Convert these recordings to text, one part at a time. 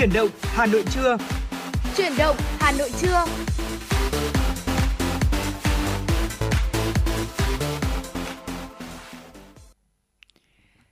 Chuyển động Hà Nội trưa. Chuyển động Hà Nội trưa.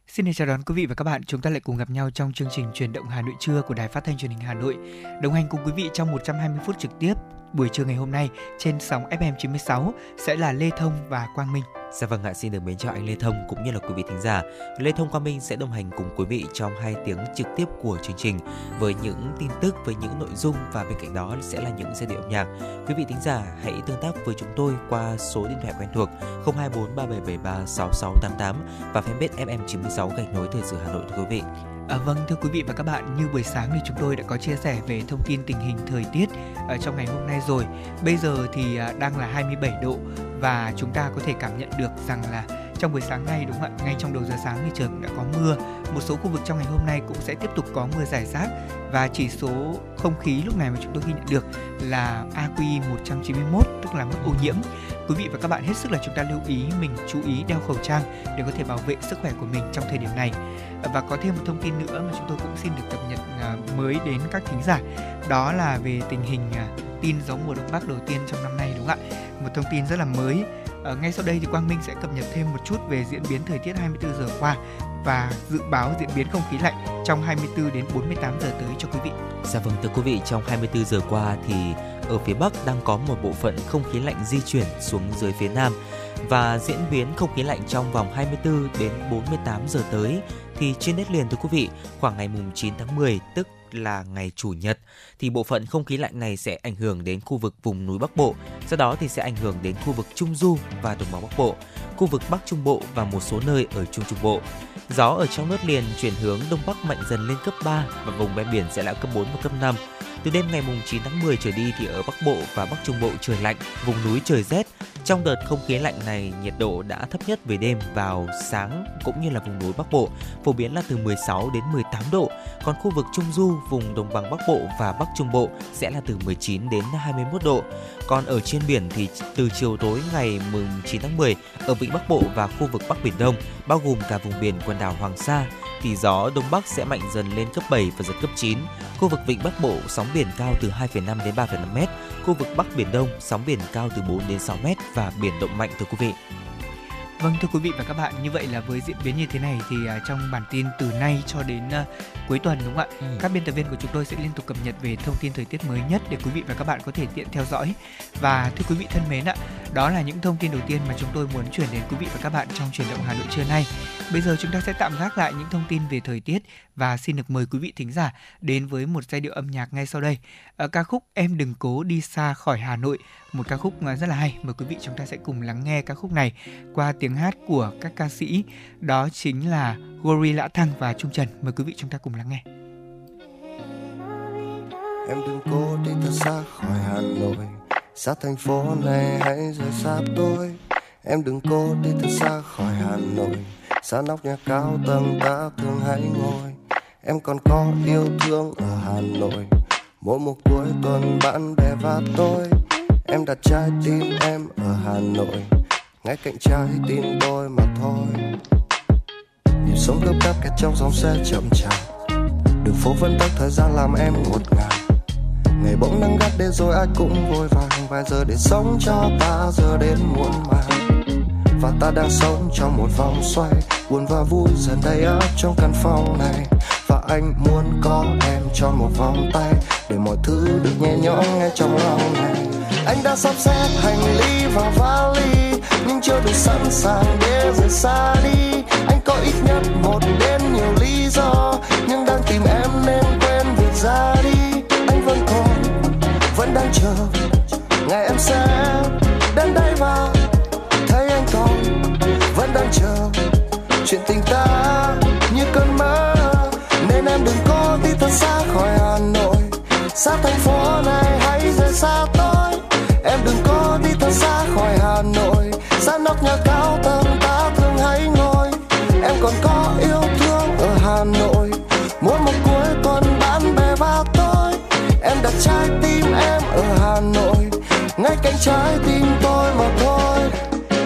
Xin chào đón quý vị và các bạn. Chúng ta lại cùng gặp nhau trong chương trình Truyền động Hà Nội trưa của Đài Phát thanh Truyền hình Hà Nội. Đồng hành cùng quý vị trong 120 phút trực tiếp buổi trưa ngày hôm nay trên sóng FM 96 sẽ là Lê Thông và Quang Minh. Dạ vâng ạ, xin được mến chào anh Lê Thông cũng như là quý vị thính giả. Lê Thông Quang Minh sẽ đồng hành cùng quý vị trong hai tiếng trực tiếp của chương trình với những tin tức, với những nội dung và bên cạnh đó sẽ là những giai điệu âm nhạc. Quý vị thính giả hãy tương tác với chúng tôi qua số điện thoại quen thuộc 024 3773 6688 và fanpage FM96 gạch nối thời sự Hà Nội thưa quý vị. À, vâng thưa quý vị và các bạn như buổi sáng thì chúng tôi đã có chia sẻ về thông tin tình hình thời tiết ở trong ngày hôm nay rồi. Bây giờ thì à, đang là 27 độ và chúng ta có thể cảm nhận được rằng là trong buổi sáng nay đúng không ạ? Ngay trong đầu giờ sáng thì trời cũng đã có mưa. Một số khu vực trong ngày hôm nay cũng sẽ tiếp tục có mưa rải rác và chỉ số không khí lúc này mà chúng tôi ghi nhận được là AQI 191 tức là mức ô nhiễm quý vị và các bạn hết sức là chúng ta lưu ý mình chú ý đeo khẩu trang để có thể bảo vệ sức khỏe của mình trong thời điểm này. Và có thêm một thông tin nữa mà chúng tôi cũng xin được cập nhật à, mới đến các thính giả. Đó là về tình hình à, tin gió mùa đông bắc đầu tiên trong năm nay đúng không ạ? Một thông tin rất là mới. Ờ, ngay sau đây thì Quang Minh sẽ cập nhật thêm một chút về diễn biến thời tiết 24 giờ qua và dự báo diễn biến không khí lạnh trong 24 đến 48 giờ tới cho quý vị. Dạ vâng thưa quý vị, trong 24 giờ qua thì ở phía Bắc đang có một bộ phận không khí lạnh di chuyển xuống dưới phía Nam và diễn biến không khí lạnh trong vòng 24 đến 48 giờ tới thì trên đất liền thưa quý vị, khoảng ngày mùng 9 tháng 10 tức là ngày chủ nhật thì bộ phận không khí lạnh này sẽ ảnh hưởng đến khu vực vùng núi Bắc Bộ, sau đó thì sẽ ảnh hưởng đến khu vực Trung Du và đồng bằng Bắc Bộ, khu vực Bắc Trung Bộ và một số nơi ở Trung Trung Bộ. Gió ở trong đất liền chuyển hướng đông bắc mạnh dần lên cấp 3 và vùng ven biển sẽ là cấp 4 và cấp 5. Từ đêm ngày mùng 9 tháng 10 trở đi thì ở Bắc Bộ và Bắc Trung Bộ trời lạnh, vùng núi trời rét. Trong đợt không khí lạnh này, nhiệt độ đã thấp nhất về đêm vào sáng cũng như là vùng núi Bắc Bộ, phổ biến là từ 16 đến 18 độ. Còn khu vực Trung Du, vùng đồng bằng Bắc Bộ và Bắc Trung Bộ sẽ là từ 19 đến 21 độ. Còn ở trên biển thì từ chiều tối ngày 9 tháng 10 ở vịnh Bắc Bộ và khu vực Bắc Biển Đông, bao gồm cả vùng biển quần đảo Hoàng Sa, thì gió đông bắc sẽ mạnh dần lên cấp 7 và giật cấp 9. Khu vực vịnh Bắc Bộ sóng biển cao từ 2,5 đến 3,5 m, khu vực Bắc Biển Đông sóng biển cao từ 4 đến 6 m và biển động mạnh thưa quý vị. Vâng thưa quý vị và các bạn, như vậy là với diễn biến như thế này thì uh, trong bản tin từ nay cho đến uh, cuối tuần đúng không ạ? Ừ. Các biên tập viên của chúng tôi sẽ liên tục cập nhật về thông tin thời tiết mới nhất để quý vị và các bạn có thể tiện theo dõi. Và thưa quý vị thân mến ạ, đó là những thông tin đầu tiên mà chúng tôi muốn chuyển đến quý vị và các bạn trong truyền động Hà Nội trưa nay. Bây giờ chúng ta sẽ tạm gác lại những thông tin về thời tiết và xin được mời quý vị thính giả đến với một giai điệu âm nhạc ngay sau đây. Ở ca khúc Em đừng cố đi xa khỏi Hà Nội, một ca khúc à, rất là hay. Mời quý vị chúng ta sẽ cùng lắng nghe ca khúc này qua tiếng hát của các ca sĩ đó chính là Gori Lã Thăng và Trung Trần. Mời quý vị chúng ta cùng lắng nghe. Em đừng cố đi thật xa khỏi Hà Nội Xa thành phố này hãy rời xa tôi Em đừng cố đi thật xa khỏi Hà Nội Xa nóc nhà cao tầng ta thường hay ngồi Em còn có yêu thương ở Hà Nội Mỗi một cuối tuần bạn bè và tôi Em đặt trái tim em ở Hà Nội, Ngay cạnh trái tim tôi mà thôi. Nhịp sống gấp gáp kẹt trong dòng xe chậm chạp, Đường phố vẫn tắt thời gian làm em ngột ngạt. Ngày bỗng nắng gắt đến rồi ai cũng vội vàng, vài giờ để sống cho ta, giờ đến muộn màng. Và ta đang sống trong một vòng xoay, buồn và vui dần đầy áp trong căn phòng này. Và anh muốn có em cho một vòng tay, để mọi thứ được nhẹ nhõm ngay trong lòng này anh đã sắp xếp hành lý và vali, nhưng chưa được sẵn sàng để rời xa đi. Anh có ít nhất một đến nhiều lý do, nhưng đang tìm em nên quên việc ra đi. Anh vẫn còn, vẫn đang chờ, ngày em sẽ đến đây và thấy anh còn, vẫn đang chờ. Chuyện tình ta như cơn mơ, nên em đừng có đi thật xa khỏi hà nội. Xa thành phố nhà cao tầng, ta thường hay ngồi. Em còn có yêu thương ở hà nội. Mỗi một cuối tuần bạn bè và tôi, em đặt trái tim em ở hà nội. Ngay cạnh trái tim tôi mà thôi.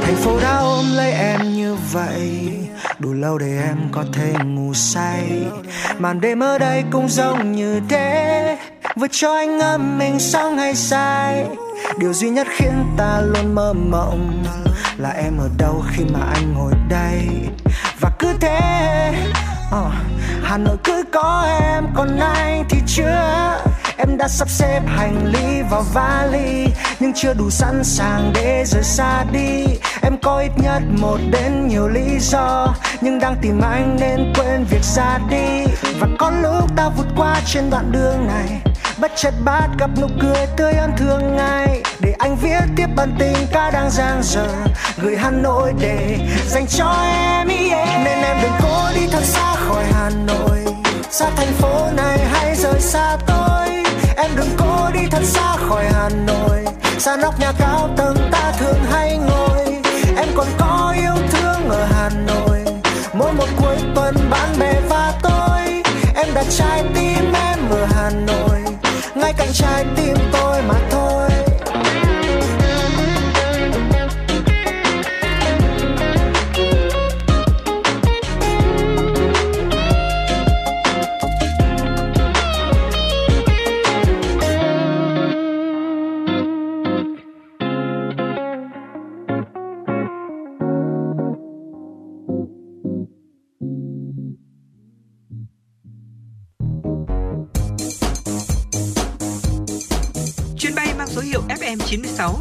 Thành phố đã ôm lấy em như vậy, đủ lâu để em có thể ngủ say. Màn đêm ở đây cũng giống như thế, vừa cho anh ngâm mình sau hay sai điều duy nhất khiến ta luôn mơ mộng là em ở đâu khi mà anh ngồi đây? Và cứ thế uh, hà nội cứ có em còn anh thì chưa? Em đã sắp xếp hành lý vào vali nhưng chưa đủ sẵn sàng để rời xa đi. Em có ít nhất một đến nhiều lý do nhưng đang tìm anh nên quên việc ra đi. Và có lúc ta vượt qua trên đoạn đường này bất chợt bắt gặp nụ cười tươi ơn thường ngày. Để anh viết tiếp bản tình ca đang giang dở. Gửi hà nội để dành cho em yeah. nên em đừng cố đi thật xa khỏi hà nội. Xa thành phố này hay rời xa tôi. Em đừng cố đi thật xa khỏi hà nội. Xa nóc nhà cao tầng ta thường hay ngồi. Em còn có yêu thương ở hà nội. Mỗi một cuối tuần bạn bè và tôi. Em đặt trái tim em ở hà nội ngay cạnh trái tim tôi mà thôi.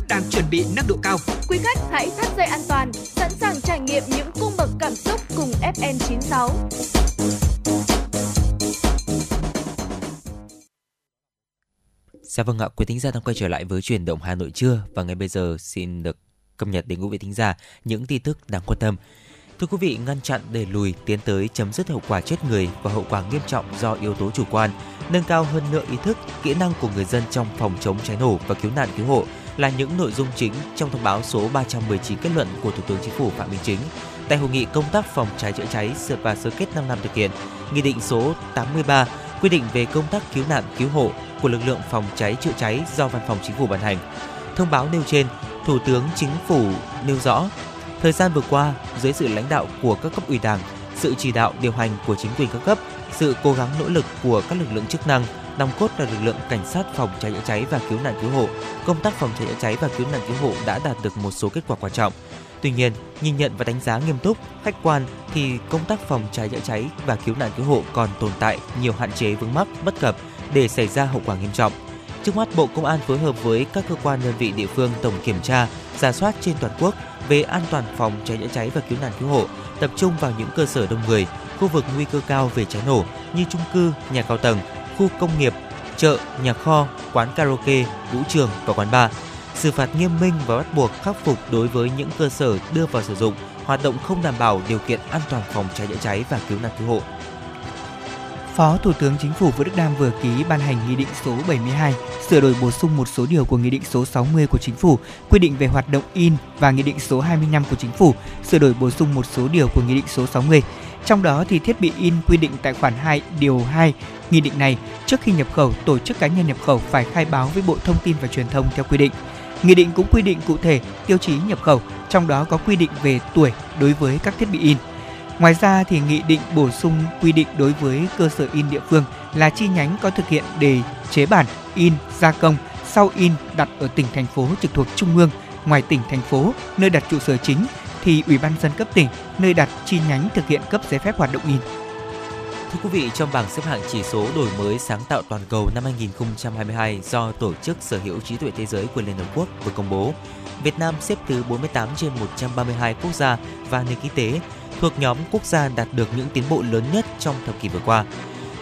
Đang chuẩn bị nâng độ cao. Quý khách hãy thắt dây an toàn, sẵn sàng trải nghiệm những cung bậc cảm xúc cùng FN96. Dạ vâng ạ, quý thính giả đang quay trở lại với chuyển động Hà Nội trưa và ngay bây giờ xin được cập nhật đến quý vị thính giả những tin tức đáng quan tâm. Thưa quý vị, ngăn chặn đẩy lùi tiến tới chấm dứt hậu quả chết người và hậu quả nghiêm trọng do yếu tố chủ quan, nâng cao hơn nữa ý thức, kỹ năng của người dân trong phòng chống cháy nổ và cứu nạn cứu hộ là những nội dung chính trong thông báo số 319 kết luận của Thủ tướng Chính phủ Phạm Minh Chính tại hội nghị công tác phòng cháy chữa cháy và sơ kết 5 năm thực hiện, Nghị định số 83 quy định về công tác cứu nạn cứu hộ của lực lượng phòng cháy chữa cháy do Văn phòng Chính phủ ban hành. Thông báo nêu trên, Thủ tướng Chính phủ nêu rõ Thời gian vừa qua, dưới sự lãnh đạo của các cấp ủy Đảng, sự chỉ đạo điều hành của chính quyền các cấp, sự cố gắng nỗ lực của các lực lượng chức năng, nòng cốt là lực lượng cảnh sát phòng cháy chữa cháy và cứu nạn cứu hộ, công tác phòng cháy chữa cháy và cứu nạn cứu hộ đã đạt được một số kết quả quan trọng. Tuy nhiên, nhìn nhận và đánh giá nghiêm túc, khách quan thì công tác phòng cháy chữa cháy và cứu nạn cứu hộ còn tồn tại nhiều hạn chế vướng mắc bất cập để xảy ra hậu quả nghiêm trọng. Trước mắt, Bộ Công an phối hợp với các cơ quan đơn vị địa phương tổng kiểm tra, giả soát trên toàn quốc về an toàn phòng cháy chữa cháy và cứu nạn cứu hộ, tập trung vào những cơ sở đông người, khu vực nguy cơ cao về cháy nổ như chung cư, nhà cao tầng, khu công nghiệp, chợ, nhà kho, quán karaoke, vũ trường và quán bar. Xử phạt nghiêm minh và bắt buộc khắc phục đối với những cơ sở đưa vào sử dụng hoạt động không đảm bảo điều kiện an toàn phòng cháy chữa cháy và cứu nạn cứu hộ. Phó Thủ tướng Chính phủ Vũ Đức Đam vừa ký ban hành Nghị định số 72 sửa đổi bổ sung một số điều của Nghị định số 60 của Chính phủ quy định về hoạt động in và Nghị định số 25 của Chính phủ sửa đổi bổ sung một số điều của Nghị định số 60. Trong đó thì thiết bị in quy định tại khoản 2 điều 2 Nghị định này trước khi nhập khẩu tổ chức cá nhân nhập khẩu phải khai báo với Bộ Thông tin và Truyền thông theo quy định. Nghị định cũng quy định cụ thể tiêu chí nhập khẩu, trong đó có quy định về tuổi đối với các thiết bị in. Ngoài ra thì nghị định bổ sung quy định đối với cơ sở in địa phương là chi nhánh có thực hiện đề chế bản, in, gia công, sau in đặt ở tỉnh thành phố trực thuộc trung ương, ngoài tỉnh thành phố nơi đặt trụ sở chính thì Ủy ban dân cấp tỉnh nơi đặt chi nhánh thực hiện cấp giấy phép hoạt động in. Thưa quý vị, trong bảng xếp hạng chỉ số đổi mới sáng tạo toàn cầu năm 2022 do Tổ chức Sở hữu trí tuệ thế giới của Liên Hợp Quốc vừa công bố, Việt Nam xếp thứ 48 trên 132 quốc gia và nền kinh tế thuộc nhóm quốc gia đạt được những tiến bộ lớn nhất trong thập kỷ vừa qua.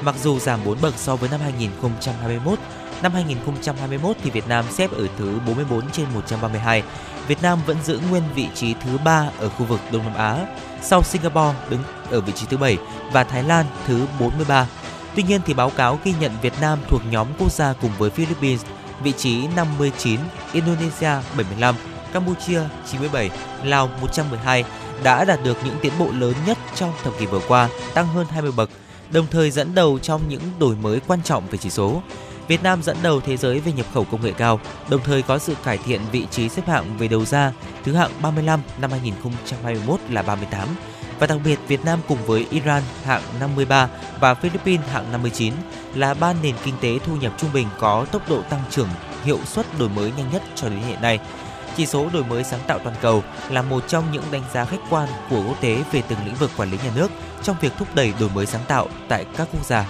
Mặc dù giảm 4 bậc so với năm 2021, năm 2021 thì Việt Nam xếp ở thứ 44 trên 132. Việt Nam vẫn giữ nguyên vị trí thứ 3 ở khu vực Đông Nam Á, sau Singapore đứng ở vị trí thứ 7 và Thái Lan thứ 43. Tuy nhiên thì báo cáo ghi nhận Việt Nam thuộc nhóm quốc gia cùng với Philippines vị trí 59, Indonesia 75, Campuchia 97, Lào 112 đã đạt được những tiến bộ lớn nhất trong thập kỷ vừa qua, tăng hơn 20 bậc, đồng thời dẫn đầu trong những đổi mới quan trọng về chỉ số. Việt Nam dẫn đầu thế giới về nhập khẩu công nghệ cao, đồng thời có sự cải thiện vị trí xếp hạng về đầu ra, thứ hạng 35 năm 2021 là 38, và đặc biệt, Việt Nam cùng với Iran hạng 53 và Philippines hạng 59 là ba nền kinh tế thu nhập trung bình có tốc độ tăng trưởng hiệu suất đổi mới nhanh nhất cho đến hiện nay. Chỉ số đổi mới sáng tạo toàn cầu là một trong những đánh giá khách quan của quốc tế về từng lĩnh vực quản lý nhà nước trong việc thúc đẩy đổi mới sáng tạo tại các quốc gia.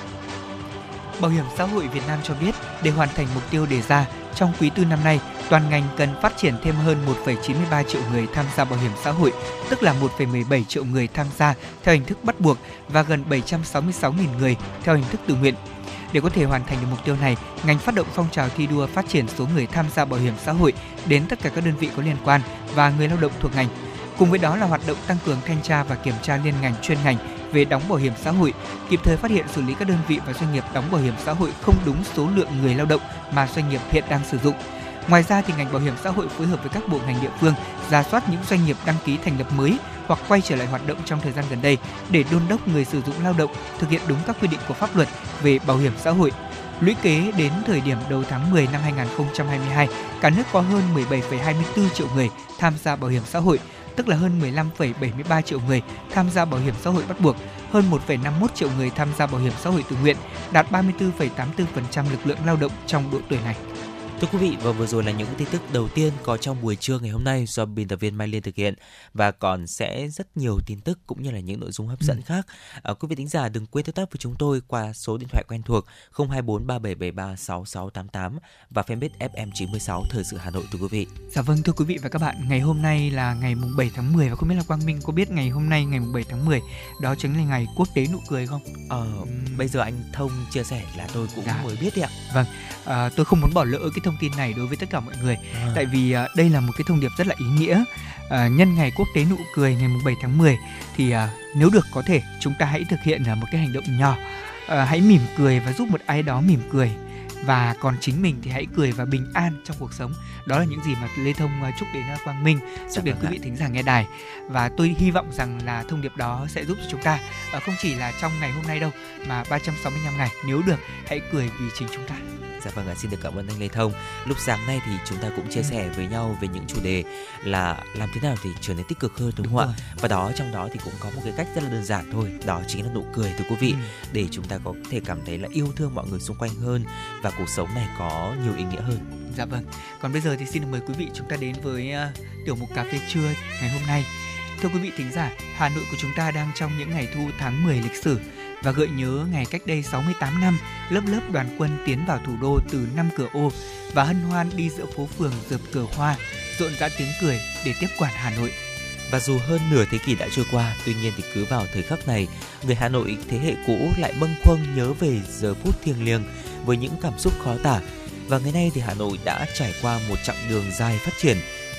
Bảo hiểm xã hội Việt Nam cho biết, để hoàn thành mục tiêu đề ra, trong quý tư năm nay, toàn ngành cần phát triển thêm hơn 1,93 triệu người tham gia bảo hiểm xã hội, tức là 1,17 triệu người tham gia theo hình thức bắt buộc và gần 766.000 người theo hình thức tự nguyện. Để có thể hoàn thành được mục tiêu này, ngành phát động phong trào thi đua phát triển số người tham gia bảo hiểm xã hội đến tất cả các đơn vị có liên quan và người lao động thuộc ngành. Cùng với đó là hoạt động tăng cường thanh tra và kiểm tra liên ngành chuyên ngành về đóng bảo hiểm xã hội, kịp thời phát hiện xử lý các đơn vị và doanh nghiệp đóng bảo hiểm xã hội không đúng số lượng người lao động mà doanh nghiệp hiện đang sử dụng. Ngoài ra thì ngành bảo hiểm xã hội phối hợp với các bộ ngành địa phương ra soát những doanh nghiệp đăng ký thành lập mới hoặc quay trở lại hoạt động trong thời gian gần đây để đôn đốc người sử dụng lao động thực hiện đúng các quy định của pháp luật về bảo hiểm xã hội. Lũy kế đến thời điểm đầu tháng 10 năm 2022, cả nước có hơn 17,24 triệu người tham gia bảo hiểm xã hội, tức là hơn 15,73 triệu người tham gia bảo hiểm xã hội bắt buộc, hơn 1,51 triệu người tham gia bảo hiểm xã hội tự nguyện, đạt 34,84% lực lượng lao động trong độ tuổi này. Thưa quý vị, và vừa rồi là những tin tức đầu tiên có trong buổi trưa ngày hôm nay do biên tập viên Mai Liên thực hiện và còn sẽ rất nhiều tin tức cũng như là những nội dung hấp dẫn ừ. khác. À, quý vị thính giả đừng quên tương tác với chúng tôi qua số điện thoại quen thuộc 024 3773 6688 và fanpage FM96 Thời sự Hà Nội thưa quý vị. Dạ vâng thưa quý vị và các bạn, ngày hôm nay là ngày mùng 7 tháng 10 và không biết là Quang Minh có biết ngày hôm nay ngày mùng 7 tháng 10 đó chính là ngày quốc tế nụ cười không? Ờ, ừ. bây giờ anh Thông chia sẻ là tôi cũng dạ. mới biết đấy ạ. Vâng, à, tôi không muốn bỏ lỡ cái thông tin này đối với tất cả mọi người. À. tại vì à, đây là một cái thông điệp rất là ý nghĩa. À, nhân ngày quốc tế nụ cười ngày 7 tháng 10 thì à, nếu được có thể chúng ta hãy thực hiện là một cái hành động nhỏ. À, hãy mỉm cười và giúp một ai đó mỉm cười. Và còn chính mình thì hãy cười và bình an trong cuộc sống. Đó là những gì mà lê thông à, chúc đến à, quang minh. Chúc đến quý vị thính giả nghe đài. Và tôi hy vọng rằng là thông điệp đó sẽ giúp cho chúng ta à, không chỉ là trong ngày hôm nay đâu mà 365 ngày. Nếu được hãy cười vì chính chúng ta Dạ vâng ạ, xin được cảm ơn anh Lê Thông. Lúc sáng nay thì chúng ta cũng chia sẻ với nhau về những chủ đề là làm thế nào để trở nên tích cực hơn đúng, đúng không ạ? Và đó trong đó thì cũng có một cái cách rất là đơn giản thôi, đó chính là nụ cười thưa quý vị, ừ. để chúng ta có thể cảm thấy là yêu thương mọi người xung quanh hơn và cuộc sống này có nhiều ý nghĩa hơn. Dạ vâng. Còn bây giờ thì xin được mời quý vị chúng ta đến với uh, tiểu mục cà phê trưa ngày hôm nay. Thưa quý vị thính giả, Hà Nội của chúng ta đang trong những ngày thu tháng 10 lịch sử và gợi nhớ ngày cách đây 68 năm, lớp lớp đoàn quân tiến vào thủ đô từ năm cửa ô và hân hoan đi giữa phố phường dợp cửa hoa, rộn rã tiếng cười để tiếp quản Hà Nội. Và dù hơn nửa thế kỷ đã trôi qua, tuy nhiên thì cứ vào thời khắc này, người Hà Nội thế hệ cũ lại bâng khuâng nhớ về giờ phút thiêng liêng với những cảm xúc khó tả. Và ngày nay thì Hà Nội đã trải qua một chặng đường dài phát triển.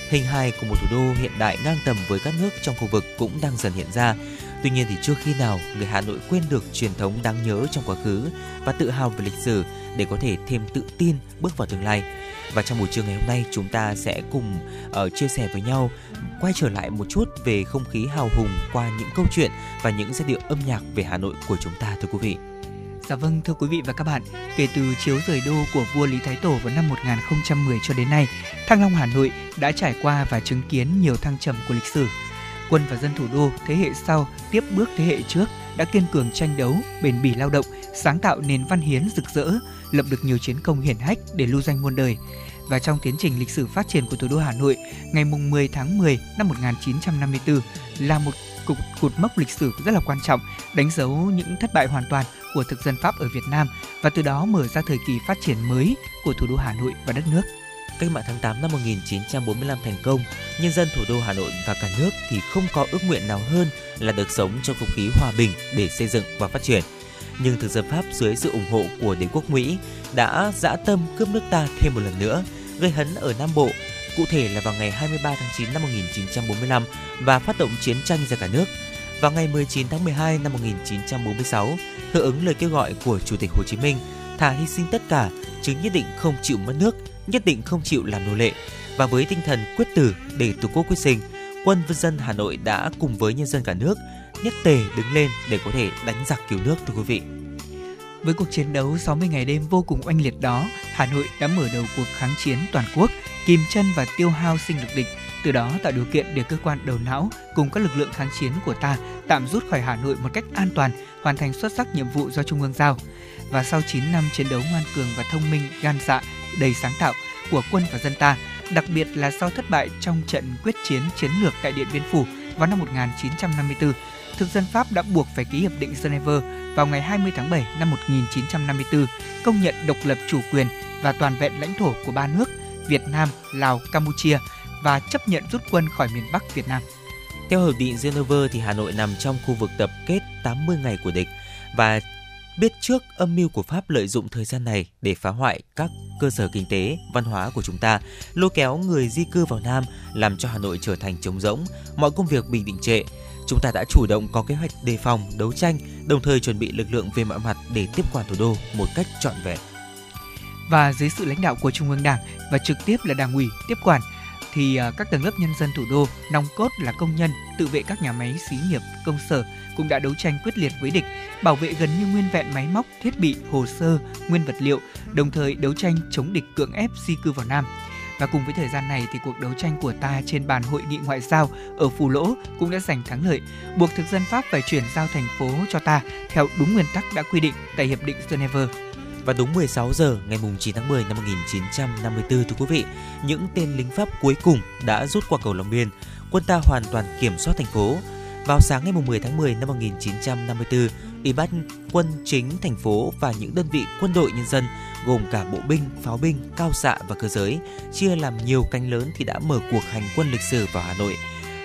Hình hài của một thủ đô hiện đại ngang tầm với các nước trong khu vực cũng đang dần hiện ra Tuy nhiên thì chưa khi nào người Hà Nội quên được truyền thống đáng nhớ trong quá khứ và tự hào về lịch sử để có thể thêm tự tin bước vào tương lai. Và trong buổi trưa ngày hôm nay chúng ta sẽ cùng uh, chia sẻ với nhau quay trở lại một chút về không khí hào hùng qua những câu chuyện và những giai điệu âm nhạc về Hà Nội của chúng ta thưa quý vị. Dạ vâng thưa quý vị và các bạn, kể từ chiếu rời đô của vua Lý Thái Tổ vào năm 1010 cho đến nay, Thăng Long Hà Nội đã trải qua và chứng kiến nhiều thăng trầm của lịch sử quân và dân thủ đô thế hệ sau tiếp bước thế hệ trước đã kiên cường tranh đấu, bền bỉ lao động, sáng tạo nền văn hiến rực rỡ, lập được nhiều chiến công hiển hách để lưu danh muôn đời. Và trong tiến trình lịch sử phát triển của thủ đô Hà Nội, ngày 10 tháng 10 năm 1954 là một cột, cột mốc lịch sử rất là quan trọng, đánh dấu những thất bại hoàn toàn của thực dân Pháp ở Việt Nam và từ đó mở ra thời kỳ phát triển mới của thủ đô Hà Nội và đất nước. Cách mạng tháng 8 năm 1945 thành công, nhân dân thủ đô Hà Nội và cả nước thì không có ước nguyện nào hơn là được sống trong không khí hòa bình để xây dựng và phát triển. Nhưng thực dân Pháp dưới sự ủng hộ của đế quốc Mỹ đã dã tâm cướp nước ta thêm một lần nữa, gây hấn ở Nam Bộ, cụ thể là vào ngày 23 tháng 9 năm 1945 và phát động chiến tranh ra cả nước. Vào ngày 19 tháng 12 năm 1946, hưởng ứng lời kêu gọi của Chủ tịch Hồ Chí Minh, thà hy sinh tất cả chứ nhất định không chịu mất nước, nhất định không chịu làm nô lệ và với tinh thần quyết tử để tổ quốc quyết sinh, quân và dân Hà Nội đã cùng với nhân dân cả nước nhất tề đứng lên để có thể đánh giặc cứu nước thưa quý vị. Với cuộc chiến đấu 60 ngày đêm vô cùng oanh liệt đó, Hà Nội đã mở đầu cuộc kháng chiến toàn quốc, kìm chân và tiêu hao sinh lực địch, từ đó tạo điều kiện để cơ quan đầu não cùng các lực lượng kháng chiến của ta tạm rút khỏi Hà Nội một cách an toàn, hoàn thành xuất sắc nhiệm vụ do Trung ương giao. Và sau 9 năm chiến đấu ngoan cường và thông minh, gan dạ, đầy sáng tạo của quân và dân ta, đặc biệt là sau thất bại trong trận quyết chiến chiến lược tại Điện Biên Phủ vào năm 1954, thực dân Pháp đã buộc phải ký hiệp định Geneva vào ngày 20 tháng 7 năm 1954, công nhận độc lập chủ quyền và toàn vẹn lãnh thổ của ba nước Việt Nam, Lào, Campuchia và chấp nhận rút quân khỏi miền Bắc Việt Nam. Theo hiệp định Geneva thì Hà Nội nằm trong khu vực tập kết 80 ngày của địch và biết trước âm mưu của Pháp lợi dụng thời gian này để phá hoại các cơ sở kinh tế, văn hóa của chúng ta, lôi kéo người di cư vào Nam, làm cho Hà Nội trở thành trống rỗng, mọi công việc bình định trệ. Chúng ta đã chủ động có kế hoạch đề phòng, đấu tranh, đồng thời chuẩn bị lực lượng về mọi mặt để tiếp quản thủ đô một cách trọn vẹn. Và dưới sự lãnh đạo của Trung ương Đảng và trực tiếp là Đảng ủy tiếp quản, thì à, các tầng lớp nhân dân thủ đô, nòng cốt là công nhân, tự vệ các nhà máy xí nghiệp, công sở cũng đã đấu tranh quyết liệt với địch, bảo vệ gần như nguyên vẹn máy móc, thiết bị, hồ sơ, nguyên vật liệu, đồng thời đấu tranh chống địch cưỡng ép di cư vào Nam. Và cùng với thời gian này thì cuộc đấu tranh của ta trên bàn hội nghị ngoại giao ở Phù Lỗ cũng đã giành thắng lợi, buộc thực dân Pháp phải chuyển giao thành phố cho ta theo đúng nguyên tắc đã quy định tại Hiệp định Geneva. Và đúng 16 giờ ngày 9 tháng 10 năm 1954 thưa quý vị, những tên lính Pháp cuối cùng đã rút qua cầu Long Biên. Quân ta hoàn toàn kiểm soát thành phố. Vào sáng ngày 10 tháng 10 năm 1954, Ủy ban quân chính thành phố và những đơn vị quân đội nhân dân gồm cả bộ binh, pháo binh, cao xạ và cơ giới chia làm nhiều cánh lớn thì đã mở cuộc hành quân lịch sử vào Hà Nội.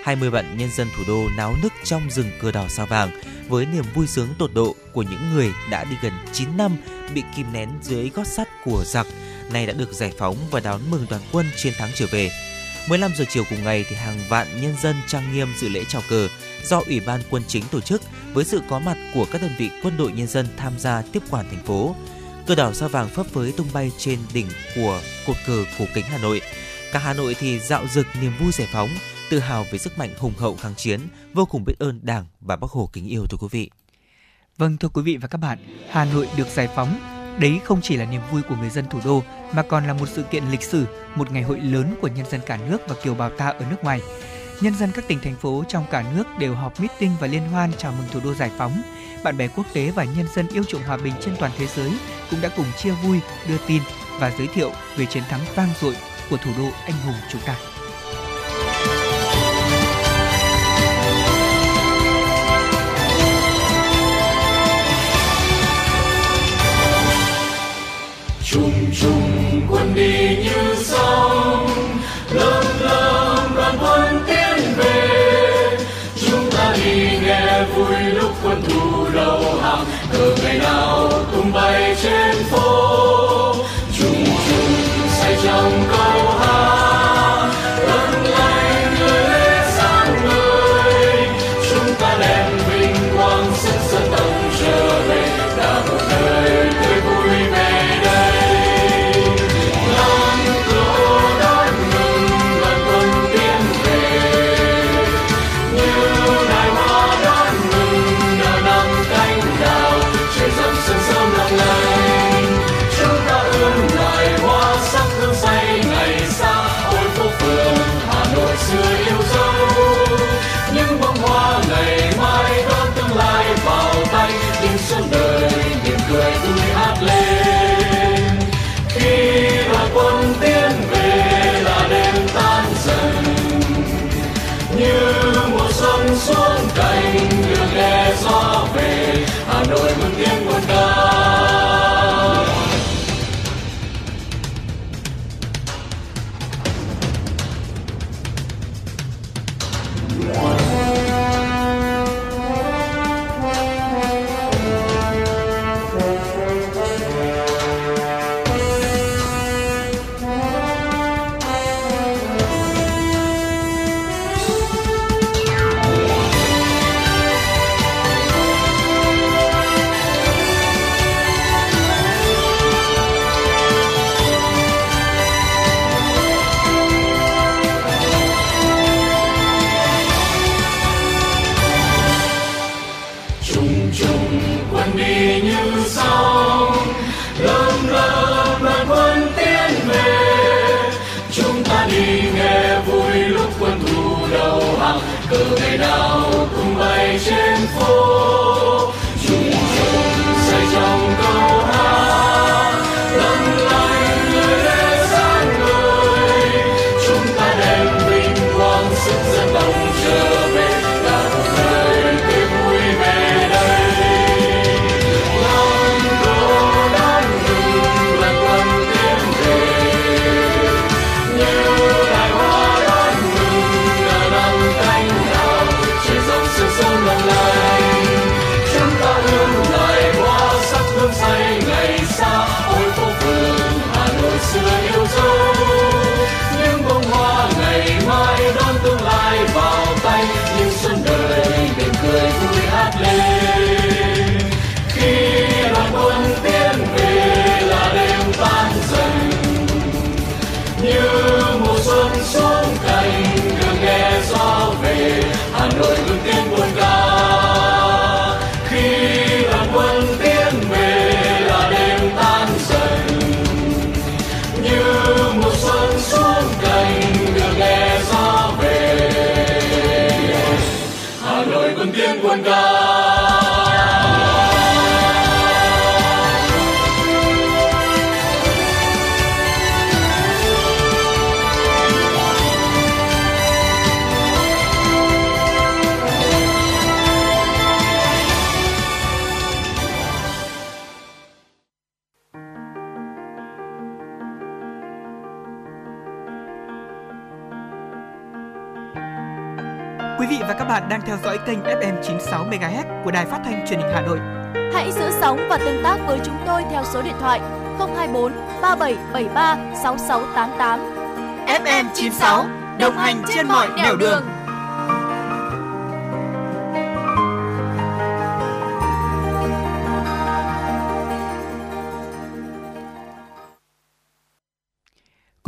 20 vạn nhân dân thủ đô náo nức trong rừng cờ đỏ sao vàng với niềm vui sướng tột độ của những người đã đi gần 9 năm bị kìm nén dưới gót sắt của giặc, nay đã được giải phóng và đón mừng đoàn quân chiến thắng trở về. 15 giờ chiều cùng ngày thì hàng vạn nhân dân trang nghiêm dự lễ chào cờ do Ủy ban Quân chính tổ chức với sự có mặt của các đơn vị quân đội nhân dân tham gia tiếp quản thành phố. Cờ đỏ sao vàng phấp phới tung bay trên đỉnh của cột cờ cổ kính Hà Nội. Cả Hà Nội thì dạo dực niềm vui giải phóng, tự hào về sức mạnh hùng hậu kháng chiến, vô cùng biết ơn Đảng và Bác Hồ kính yêu thưa quý vị. Vâng thưa quý vị và các bạn, Hà Nội được giải phóng, đấy không chỉ là niềm vui của người dân thủ đô mà còn là một sự kiện lịch sử, một ngày hội lớn của nhân dân cả nước và kiều bào ta ở nước ngoài. Nhân dân các tỉnh thành phố trong cả nước đều họp meeting và liên hoan chào mừng thủ đô giải phóng. Bạn bè quốc tế và nhân dân yêu chuộng hòa bình trên toàn thế giới cũng đã cùng chia vui, đưa tin và giới thiệu về chiến thắng vang dội của thủ đô anh hùng chúng ta. Trung trung quân đi hàng, ngày nào cùng bay trên phố.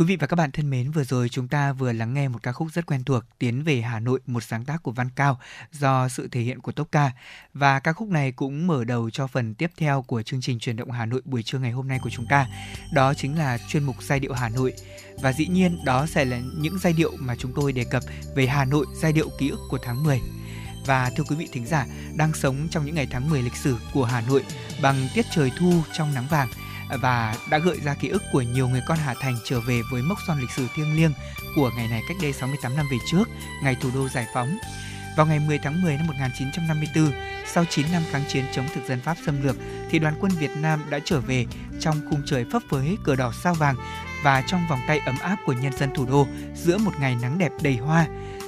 Vị và các bạn thân mến, vừa rồi chúng ta vừa lắng nghe một ca khúc rất quen thuộc Tiến về Hà Nội, một sáng tác của Văn Cao do sự thể hiện của Tốc Ca. Và ca khúc này cũng mở đầu cho phần tiếp theo của chương trình truyền động Hà Nội buổi trưa ngày hôm nay của chúng ta. Đó chính là chuyên mục giai điệu Hà Nội. Và dĩ nhiên đó sẽ là những giai điệu mà chúng tôi đề cập về Hà Nội, giai điệu ký ức của tháng 10. Và thưa quý vị thính giả, đang sống trong những ngày tháng 10 lịch sử của Hà Nội bằng tiết trời thu trong nắng vàng – và đã gợi ra ký ức của nhiều người con Hà Thành trở về với mốc son lịch sử thiêng liêng của ngày này cách đây 68 năm về trước, ngày thủ đô giải phóng. Vào ngày 10 tháng 10 năm 1954, sau 9 năm kháng chiến chống thực dân Pháp xâm lược, thì đoàn quân Việt Nam đã trở về trong khung trời phấp phới cờ đỏ sao vàng và trong vòng tay ấm áp của nhân dân thủ đô giữa một ngày nắng đẹp đầy hoa.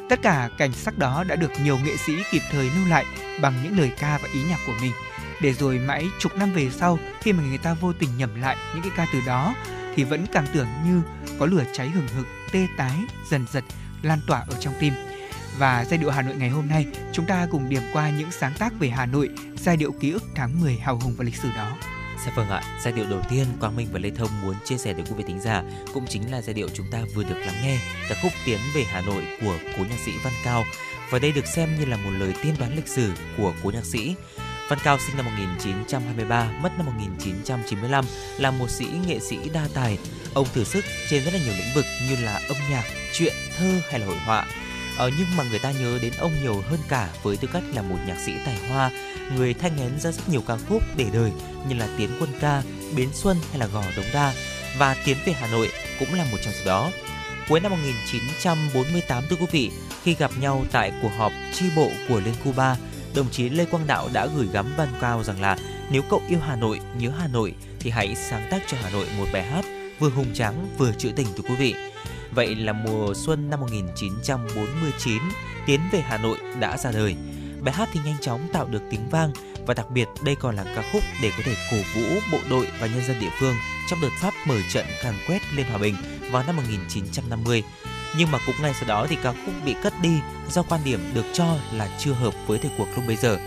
Tất cả cảnh sắc đó đã được nhiều nghệ sĩ kịp thời lưu lại bằng những lời ca và ý nhạc của mình – để rồi mãi chục năm về sau khi mà người ta vô tình nhẩm lại những cái ca từ đó thì vẫn cảm tưởng như có lửa cháy hừng hực tê tái dần dật lan tỏa ở trong tim và giai điệu Hà Nội ngày hôm nay chúng ta cùng điểm qua những sáng tác về Hà Nội giai điệu ký ức tháng 10 hào hùng và lịch sử đó Dạ vâng ạ, giai điệu đầu tiên Quang Minh và Lê Thông muốn chia sẻ đến quý vị thính giả cũng chính là giai điệu chúng ta vừa được lắng nghe, ca khúc Tiến về Hà Nội của cố nhạc sĩ Văn Cao. Và đây được xem như là một lời tiên đoán lịch sử của cố nhạc sĩ. Văn Cao sinh năm 1923, mất năm 1995, là một sĩ nghệ sĩ đa tài. Ông thử sức trên rất là nhiều lĩnh vực như là âm nhạc, truyện, thơ hay là hội họa. Ờ, nhưng mà người ta nhớ đến ông nhiều hơn cả với tư cách là một nhạc sĩ tài hoa, người thanh ngén ra rất nhiều ca khúc để đời như là Tiến Quân Ca, Bến Xuân hay là Gò Đống Đa và Tiến về Hà Nội cũng là một trong số đó. Cuối năm 1948 thưa quý vị, khi gặp nhau tại cuộc họp chi bộ của Liên Cuba, đồng chí Lê Quang Đạo đã gửi gắm Văn Cao rằng là nếu cậu yêu Hà Nội, nhớ Hà Nội thì hãy sáng tác cho Hà Nội một bài hát vừa hùng tráng vừa trữ tình thưa quý vị. Vậy là mùa xuân năm 1949, Tiến về Hà Nội đã ra đời. Bài hát thì nhanh chóng tạo được tiếng vang và đặc biệt đây còn là ca khúc để có thể cổ vũ bộ đội và nhân dân địa phương trong đợt Pháp mở trận càn quét lên hòa bình vào năm 1950 nhưng mà cũng ngay sau đó thì ca khúc bị cất đi do quan điểm được cho là chưa hợp với thời cuộc lúc bấy giờ.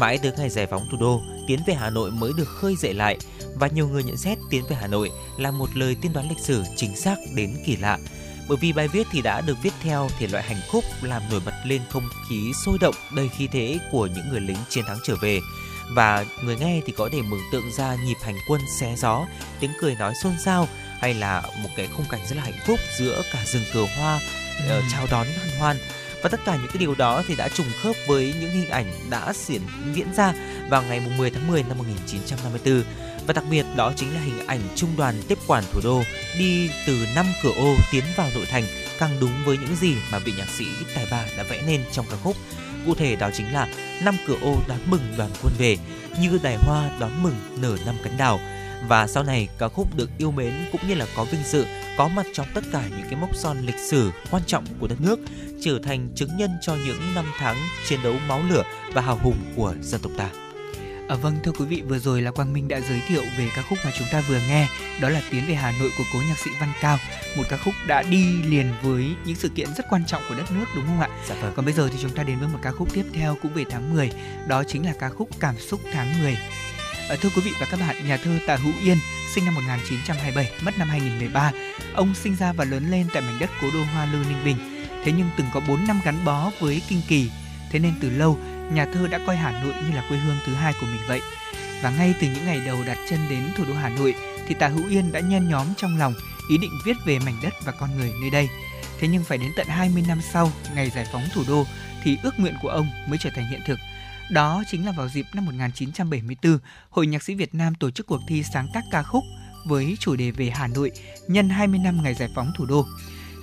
Mãi tới ngày giải phóng thủ đô, tiến về Hà Nội mới được khơi dậy lại và nhiều người nhận xét tiến về Hà Nội là một lời tiên đoán lịch sử chính xác đến kỳ lạ. Bởi vì bài viết thì đã được viết theo thể loại hành khúc làm nổi bật lên không khí sôi động đầy khí thế của những người lính chiến thắng trở về và người nghe thì có thể mường tượng ra nhịp hành quân xé gió, tiếng cười nói xôn xao hay là một cái khung cảnh rất là hạnh phúc giữa cả rừng cờ hoa uh, chào đón hân hoan. Và tất cả những cái điều đó thì đã trùng khớp với những hình ảnh đã diễn diễn ra vào ngày 10 tháng 10 năm 1954 và đặc biệt đó chính là hình ảnh trung đoàn tiếp quản thủ đô đi từ năm cửa ô tiến vào nội thành càng đúng với những gì mà vị nhạc sĩ tài ba đã vẽ nên trong ca khúc. Cụ thể đó chính là năm cửa ô đón mừng đoàn quân về như đài hoa đón mừng nở năm cánh đào và sau này ca khúc được yêu mến cũng như là có vinh dự có mặt trong tất cả những cái mốc son lịch sử quan trọng của đất nước trở thành chứng nhân cho những năm tháng chiến đấu máu lửa và hào hùng của dân tộc ta. À, vâng thưa quý vị vừa rồi là Quang Minh đã giới thiệu về ca khúc mà chúng ta vừa nghe đó là Tiến về Hà Nội của cố nhạc sĩ Văn Cao một ca khúc đã đi liền với những sự kiện rất quan trọng của đất nước đúng không ạ? Dạ vâng. Còn bây giờ thì chúng ta đến với một ca khúc tiếp theo cũng về tháng 10 đó chính là ca khúc Cảm xúc tháng 10 À, Ờ, thưa quý vị và các bạn, nhà thơ Tạ Hữu Yên sinh năm 1927, mất năm 2013. Ông sinh ra và lớn lên tại mảnh đất cố đô Hoa Lư Ninh Bình. Thế nhưng từng có 4 năm gắn bó với kinh kỳ. Thế nên từ lâu, nhà thơ đã coi Hà Nội như là quê hương thứ hai của mình vậy. Và ngay từ những ngày đầu đặt chân đến thủ đô Hà Nội thì Tạ Hữu Yên đã nhen nhóm trong lòng ý định viết về mảnh đất và con người nơi đây. Thế nhưng phải đến tận 20 năm sau ngày giải phóng thủ đô thì ước nguyện của ông mới trở thành hiện thực. Đó chính là vào dịp năm 1974, Hội Nhạc sĩ Việt Nam tổ chức cuộc thi sáng tác ca khúc với chủ đề về Hà Nội nhân 20 năm ngày giải phóng thủ đô.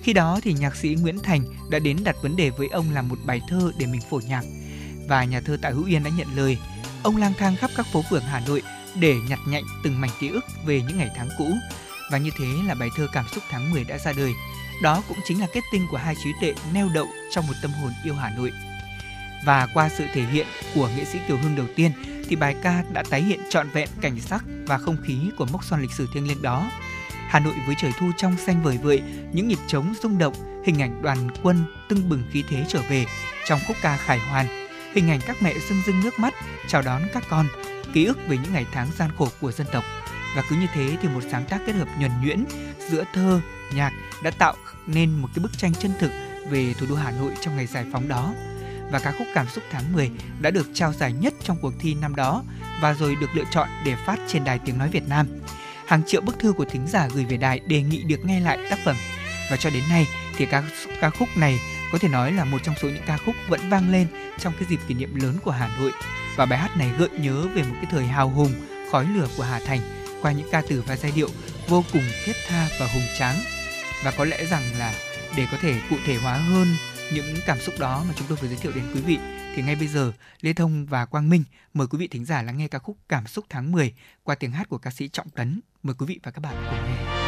Khi đó thì nhạc sĩ Nguyễn Thành đã đến đặt vấn đề với ông làm một bài thơ để mình phổ nhạc. Và nhà thơ Tạ Hữu Yên đã nhận lời. Ông lang thang khắp các phố phường Hà Nội để nhặt nhạnh từng mảnh ký ức về những ngày tháng cũ. Và như thế là bài thơ Cảm xúc tháng 10 đã ra đời. Đó cũng chính là kết tinh của hai trí tuệ neo đậu trong một tâm hồn yêu Hà Nội. Và qua sự thể hiện của nghệ sĩ Kiều Hương đầu tiên thì bài ca đã tái hiện trọn vẹn cảnh sắc và không khí của mốc son lịch sử thiêng liêng đó. Hà Nội với trời thu trong xanh vời vợi, những nhịp trống rung động, hình ảnh đoàn quân tưng bừng khí thế trở về trong khúc ca khải hoàn, hình ảnh các mẹ rưng rưng nước mắt chào đón các con, ký ức về những ngày tháng gian khổ của dân tộc. Và cứ như thế thì một sáng tác kết hợp nhuần nhuyễn giữa thơ, nhạc đã tạo nên một cái bức tranh chân thực về thủ đô Hà Nội trong ngày giải phóng đó. Và ca khúc Cảm xúc tháng 10 đã được trao giải nhất trong cuộc thi năm đó và rồi được lựa chọn để phát trên đài tiếng nói Việt Nam. Hàng triệu bức thư của thính giả gửi về đài đề nghị được nghe lại tác phẩm. Và cho đến nay thì ca, ca khúc này có thể nói là một trong số những ca khúc vẫn vang lên trong cái dịp kỷ niệm lớn của Hà Nội. Và bài hát này gợi nhớ về một cái thời hào hùng, khói lửa của Hà Thành qua những ca từ và giai điệu vô cùng thiết tha và hùng tráng. Và có lẽ rằng là để có thể cụ thể hóa hơn những cảm xúc đó mà chúng tôi vừa giới thiệu đến quý vị thì ngay bây giờ, Lê Thông và Quang Minh, mời quý vị thính giả lắng nghe ca khúc Cảm xúc tháng 10 qua tiếng hát của ca sĩ Trọng Tấn. Mời quý vị và các bạn cùng nghe.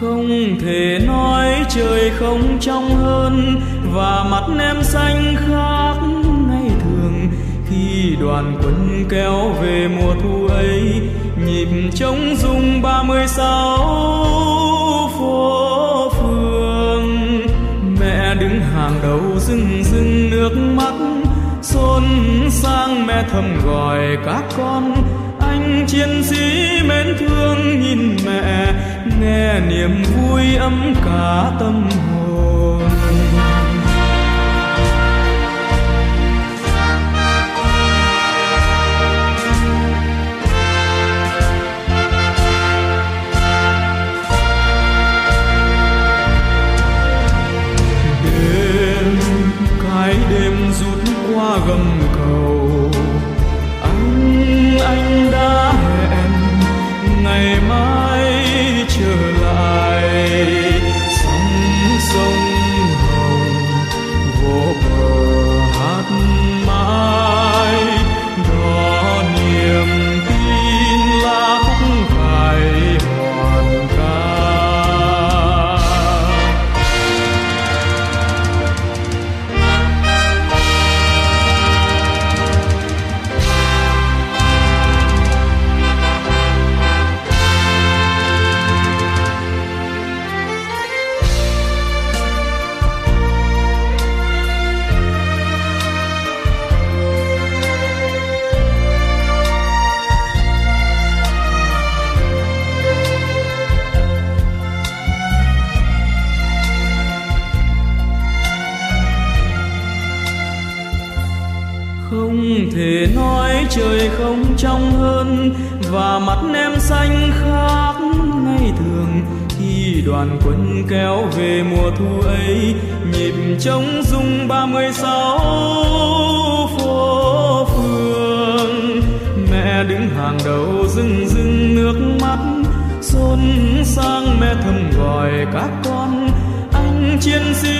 Không thể nói trời không trong hơn, và mặt em xanh khác ngày thường. Khi đoàn quân kéo về mùa thu ấy, nhịp trống rung ba mươi sáu phố phường. Mẹ đứng hàng đầu rưng rưng nước mắt, xôn sang mẹ thầm gọi các con chiến sĩ mến thương nhìn mẹ, nghe niềm vui ấm cả tâm hồn. Đêm cái đêm rút qua gầm quân kéo về mùa thu ấy, nhịp trống rung ba mươi sáu phố phường. Mẹ đứng hàng đầu rưng rưng nước mắt, xôn sang mẹ thầm gọi các con, anh chiến sĩ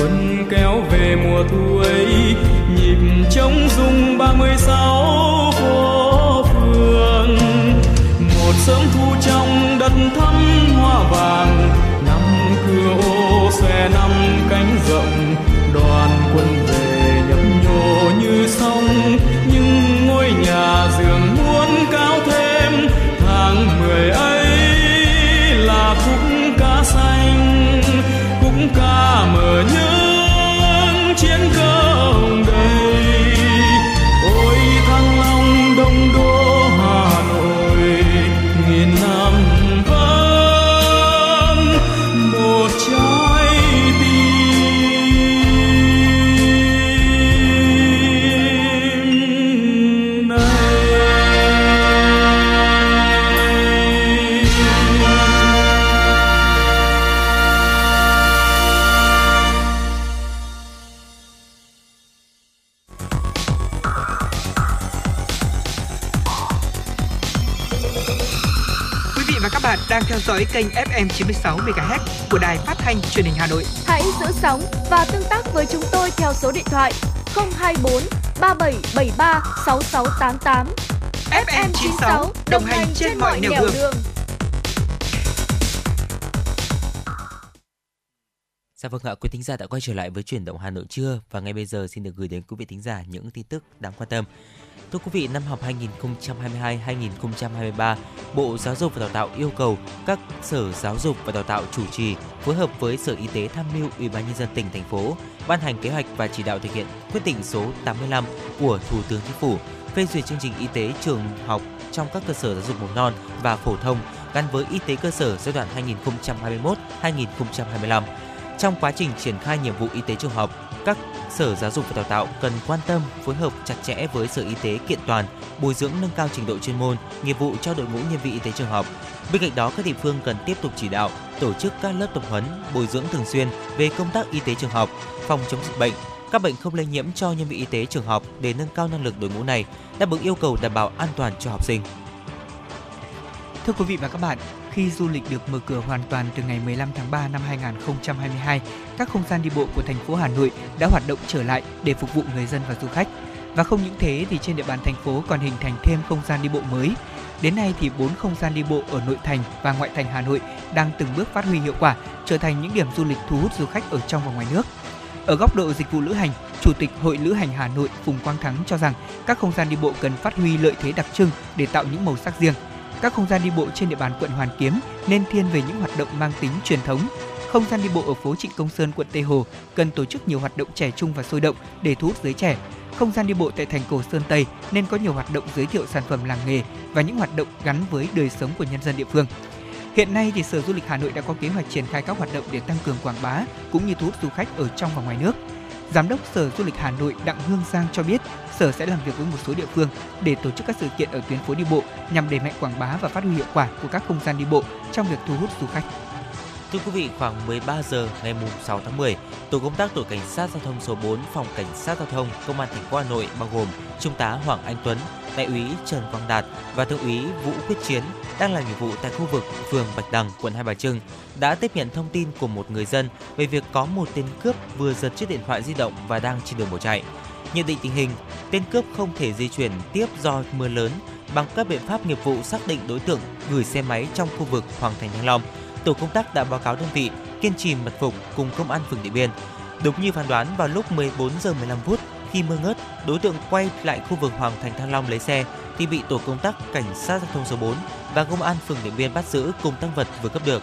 quân kéo về mùa thu ấy, nhịp trống rung ba mươi sáu phố phường. Một sớm thu trong dõi kênh FM 96 MHz của đài phát thanh truyền hình Hà Nội. Hãy giữ sóng và tương tác với chúng tôi theo số điện thoại 024 3773 6688. FM 96 đồng hành trên mọi nẻo đường. Dạ vâng ạ, quý thính giả đã quay trở lại với chuyển động Hà Nội trưa và ngay bây giờ xin được gửi đến quý vị thính giả những tin tức đáng quan tâm. Thưa quý vị, năm học 2022-2023, Bộ Giáo dục và Đào tạo yêu cầu các sở giáo dục và đào tạo chủ trì phối hợp với Sở Y tế tham mưu Ủy ban nhân dân tỉnh thành phố ban hành kế hoạch và chỉ đạo thực hiện quyết định số 85 của Thủ tướng Chính phủ phê duyệt chương trình y tế trường học trong các cơ sở giáo dục mầm non và phổ thông gắn với y tế cơ sở giai đoạn 2021-2025. Trong quá trình triển khai nhiệm vụ y tế trường học, các sở giáo dục và đào tạo cần quan tâm phối hợp chặt chẽ với sở y tế kiện toàn, bồi dưỡng nâng cao trình độ chuyên môn, nghiệp vụ cho đội ngũ nhân viên y tế trường học. Bên cạnh đó, các địa phương cần tiếp tục chỉ đạo tổ chức các lớp tập huấn, bồi dưỡng thường xuyên về công tác y tế trường học, phòng chống dịch bệnh, các bệnh không lây nhiễm cho nhân viên y tế trường học để nâng cao năng lực đội ngũ này, đáp ứng yêu cầu đảm bảo an toàn cho học sinh. Thưa quý vị và các bạn, khi du lịch được mở cửa hoàn toàn từ ngày 15 tháng 3 năm 2022, các không gian đi bộ của thành phố Hà Nội đã hoạt động trở lại để phục vụ người dân và du khách. Và không những thế thì trên địa bàn thành phố còn hình thành thêm không gian đi bộ mới. Đến nay thì 4 không gian đi bộ ở nội thành và ngoại thành Hà Nội đang từng bước phát huy hiệu quả, trở thành những điểm du lịch thu hút du khách ở trong và ngoài nước. Ở góc độ dịch vụ lữ hành, Chủ tịch Hội Lữ hành Hà Nội Phùng Quang Thắng cho rằng các không gian đi bộ cần phát huy lợi thế đặc trưng để tạo những màu sắc riêng. Các không gian đi bộ trên địa bàn quận Hoàn Kiếm nên thiên về những hoạt động mang tính truyền thống. Không gian đi bộ ở phố Trịnh Công Sơn, quận Tây Hồ cần tổ chức nhiều hoạt động trẻ trung và sôi động để thu hút giới trẻ. Không gian đi bộ tại thành cổ Sơn Tây nên có nhiều hoạt động giới thiệu sản phẩm làng nghề và những hoạt động gắn với đời sống của nhân dân địa phương. Hiện nay thì Sở Du lịch Hà Nội đã có kế hoạch triển khai các hoạt động để tăng cường quảng bá cũng như thu hút du khách ở trong và ngoài nước. Giám đốc Sở Du lịch Hà Nội Đặng Hương Giang cho biết, Sở sẽ làm việc với một số địa phương để tổ chức các sự kiện ở tuyến phố đi bộ nhằm đẩy mạnh quảng bá và phát huy hiệu quả của các không gian đi bộ trong việc thu hút du khách. Thưa quý vị, khoảng 13 giờ ngày 6 tháng 10, tổ công tác tổ cảnh sát giao thông số 4 phòng cảnh sát giao thông công an thành phố Hà Nội bao gồm trung tá Hoàng Anh Tuấn, đại úy Trần Quang Đạt và thượng úy Vũ Quyết Chiến đang làm nhiệm vụ tại khu vực phường Bạch Đằng, quận Hai Bà Trưng đã tiếp nhận thông tin của một người dân về việc có một tên cướp vừa giật chiếc điện thoại di động và đang trên đường bỏ chạy. Nhận định tình hình, tên cướp không thể di chuyển tiếp do mưa lớn. Bằng các biện pháp nghiệp vụ xác định đối tượng gửi xe máy trong khu vực Hoàng Thành Thăng Long, tổ công tác đã báo cáo đơn vị kiên trì mật phục cùng công an phường Điện Biên. Đúng như phán đoán vào lúc 14 giờ 15 phút, khi mưa ngớt, đối tượng quay lại khu vực Hoàng Thành Thăng Long lấy xe thì bị tổ công tác cảnh sát giao thông số 4 và công an phường Điện Biên bắt giữ cùng tăng vật vừa cấp được.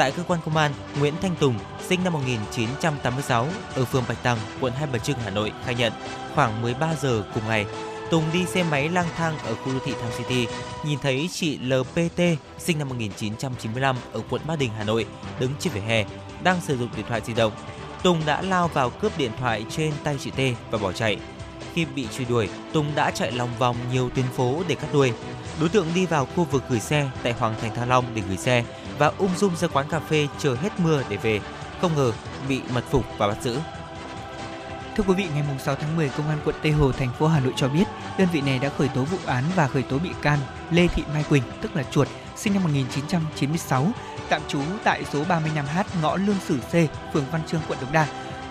Tại cơ quan công an, Nguyễn Thanh Tùng, sinh năm 1986, ở phường Bạch Đằng, quận Hai Bà Trưng, Hà Nội khai nhận khoảng 13 giờ cùng ngày, Tùng đi xe máy lang thang ở khu đô thị Tham City, nhìn thấy chị LPT, sinh năm 1995 ở quận Ba Đình, Hà Nội, đứng trên vỉa hè, đang sử dụng điện thoại di động. Tùng đã lao vào cướp điện thoại trên tay chị T và bỏ chạy. Khi bị truy đuổi, Tùng đã chạy lòng vòng nhiều tuyến phố để cắt đuôi. Đối tượng đi vào khu vực gửi xe tại Hoàng Thành Thăng Long để gửi xe và ung dung ra quán cà phê chờ hết mưa để về. Không ngờ bị mật phục và bắt giữ. Thưa quý vị, ngày 6 tháng 10, Công an quận Tây Hồ, thành phố Hà Nội cho biết, đơn vị này đã khởi tố vụ án và khởi tố bị can Lê Thị Mai Quỳnh, tức là Chuột, sinh năm 1996, tạm trú tại số 35H ngõ Lương Sử C, phường Văn Chương, quận Đống Đa,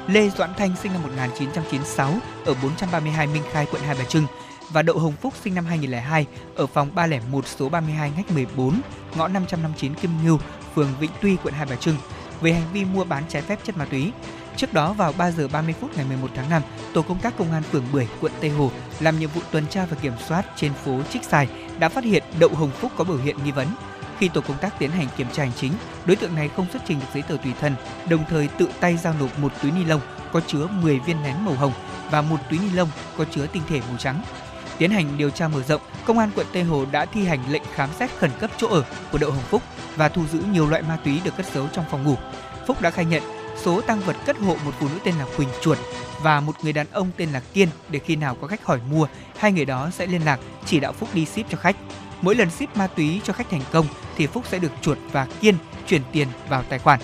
Lê Doãn Thanh sinh năm 1996 ở 432 Minh Khai, quận Hai Bà Trưng và Đậu Hồng Phúc sinh năm 2002 ở phòng 301 số 32 ngách 14, ngõ 559 Kim Ngưu, phường Vĩnh Tuy, quận Hai Bà Trưng về hành vi mua bán trái phép chất ma túy. Trước đó vào 3 giờ 30 phút ngày 11 tháng 5, tổ công tác công an phường Bưởi, quận Tây Hồ làm nhiệm vụ tuần tra và kiểm soát trên phố Trích Xài đã phát hiện Đậu Hồng Phúc có biểu hiện nghi vấn. Khi tổ công tác tiến hành kiểm tra hành chính, đối tượng này không xuất trình được giấy tờ tùy thân, đồng thời tự tay giao nộp một túi ni lông có chứa 10 viên nén màu hồng và một túi ni lông có chứa tinh thể màu trắng. Tiến hành điều tra mở rộng, công an quận Tây Hồ đã thi hành lệnh khám xét khẩn cấp chỗ ở của Đậu Hồng Phúc và thu giữ nhiều loại ma túy được cất giấu trong phòng ngủ. Phúc đã khai nhận số tăng vật cất hộ một phụ nữ tên là Quỳnh Chuột và một người đàn ông tên là Kiên để khi nào có khách hỏi mua, hai người đó sẽ liên lạc chỉ đạo Phúc đi ship cho khách. Mỗi lần ship ma túy cho khách thành công thì Phúc sẽ được Chuột và Kiên chuyển tiền vào tài khoản.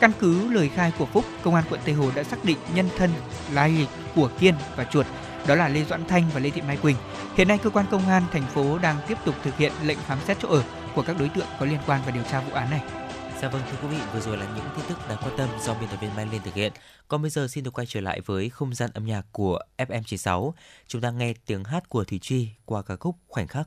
Căn cứ lời khai của Phúc, công an quận Tây Hồ đã xác định nhân thân lai lịch của Kiên và Chuột đó là Lê Doãn Thanh và Lê Thị Mai Quỳnh. Hiện nay cơ quan công an thành phố đang tiếp tục thực hiện lệnh khám xét chỗ ở của các đối tượng có liên quan và điều tra vụ án này. Dạ vâng thưa quý vị, vừa rồi là những tin tức đáng quan tâm do biên tập viên Mai Liên thực hiện. Còn bây giờ xin được quay trở lại với không gian âm nhạc của FM96. Chúng ta nghe tiếng hát của Thủy Chi qua ca khúc Khoảnh khắc.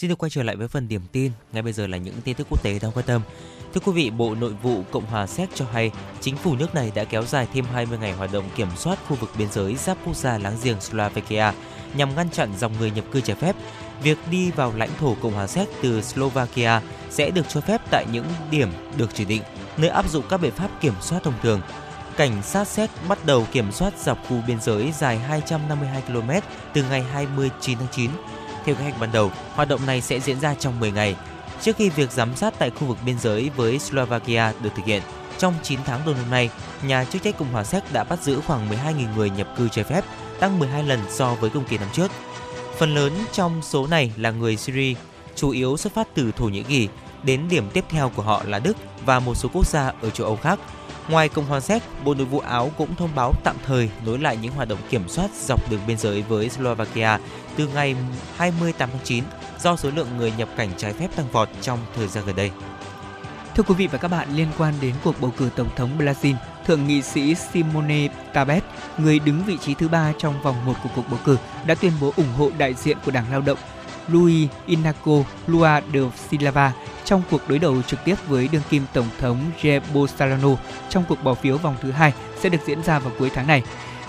Xin được quay trở lại với phần điểm tin. Ngay bây giờ là những tin tức quốc tế đang quan tâm. Thưa quý vị, Bộ Nội vụ Cộng hòa Séc cho hay chính phủ nước này đã kéo dài thêm 20 ngày hoạt động kiểm soát khu vực biên giới giáp quốc gia láng giềng Slovakia nhằm ngăn chặn dòng người nhập cư trái phép. Việc đi vào lãnh thổ Cộng hòa Séc từ Slovakia sẽ được cho phép tại những điểm được chỉ định, nơi áp dụng các biện pháp kiểm soát thông thường. Cảnh sát Séc bắt đầu kiểm soát dọc khu biên giới dài 252 km từ ngày 29 tháng 9. Theo kế hoạch ban đầu, hoạt động này sẽ diễn ra trong 10 ngày. Trước khi việc giám sát tại khu vực biên giới với Slovakia được thực hiện, trong 9 tháng đầu năm nay, nhà chức trách Cộng hòa Séc đã bắt giữ khoảng 12.000 người nhập cư trái phép, tăng 12 lần so với cùng kỳ năm trước. Phần lớn trong số này là người Syria, chủ yếu xuất phát từ Thổ Nhĩ Kỳ, đến điểm tiếp theo của họ là Đức và một số quốc gia ở châu Âu khác. Ngoài Cộng hòa Séc, Bộ Nội vụ Áo cũng thông báo tạm thời nối lại những hoạt động kiểm soát dọc đường biên giới với Slovakia từ ngày 28 tháng 9 do số lượng người nhập cảnh trái phép tăng vọt trong thời gian gần đây. Thưa quý vị và các bạn, liên quan đến cuộc bầu cử tổng thống Brazil, thượng nghị sĩ Simone Tabet người đứng vị trí thứ ba trong vòng một của cuộc bầu cử, đã tuyên bố ủng hộ đại diện của Đảng Lao động Luis Inaco Lula de Silva trong cuộc đối đầu trực tiếp với đương kim tổng thống Jair Bolsonaro trong cuộc bỏ phiếu vòng thứ hai sẽ được diễn ra vào cuối tháng này.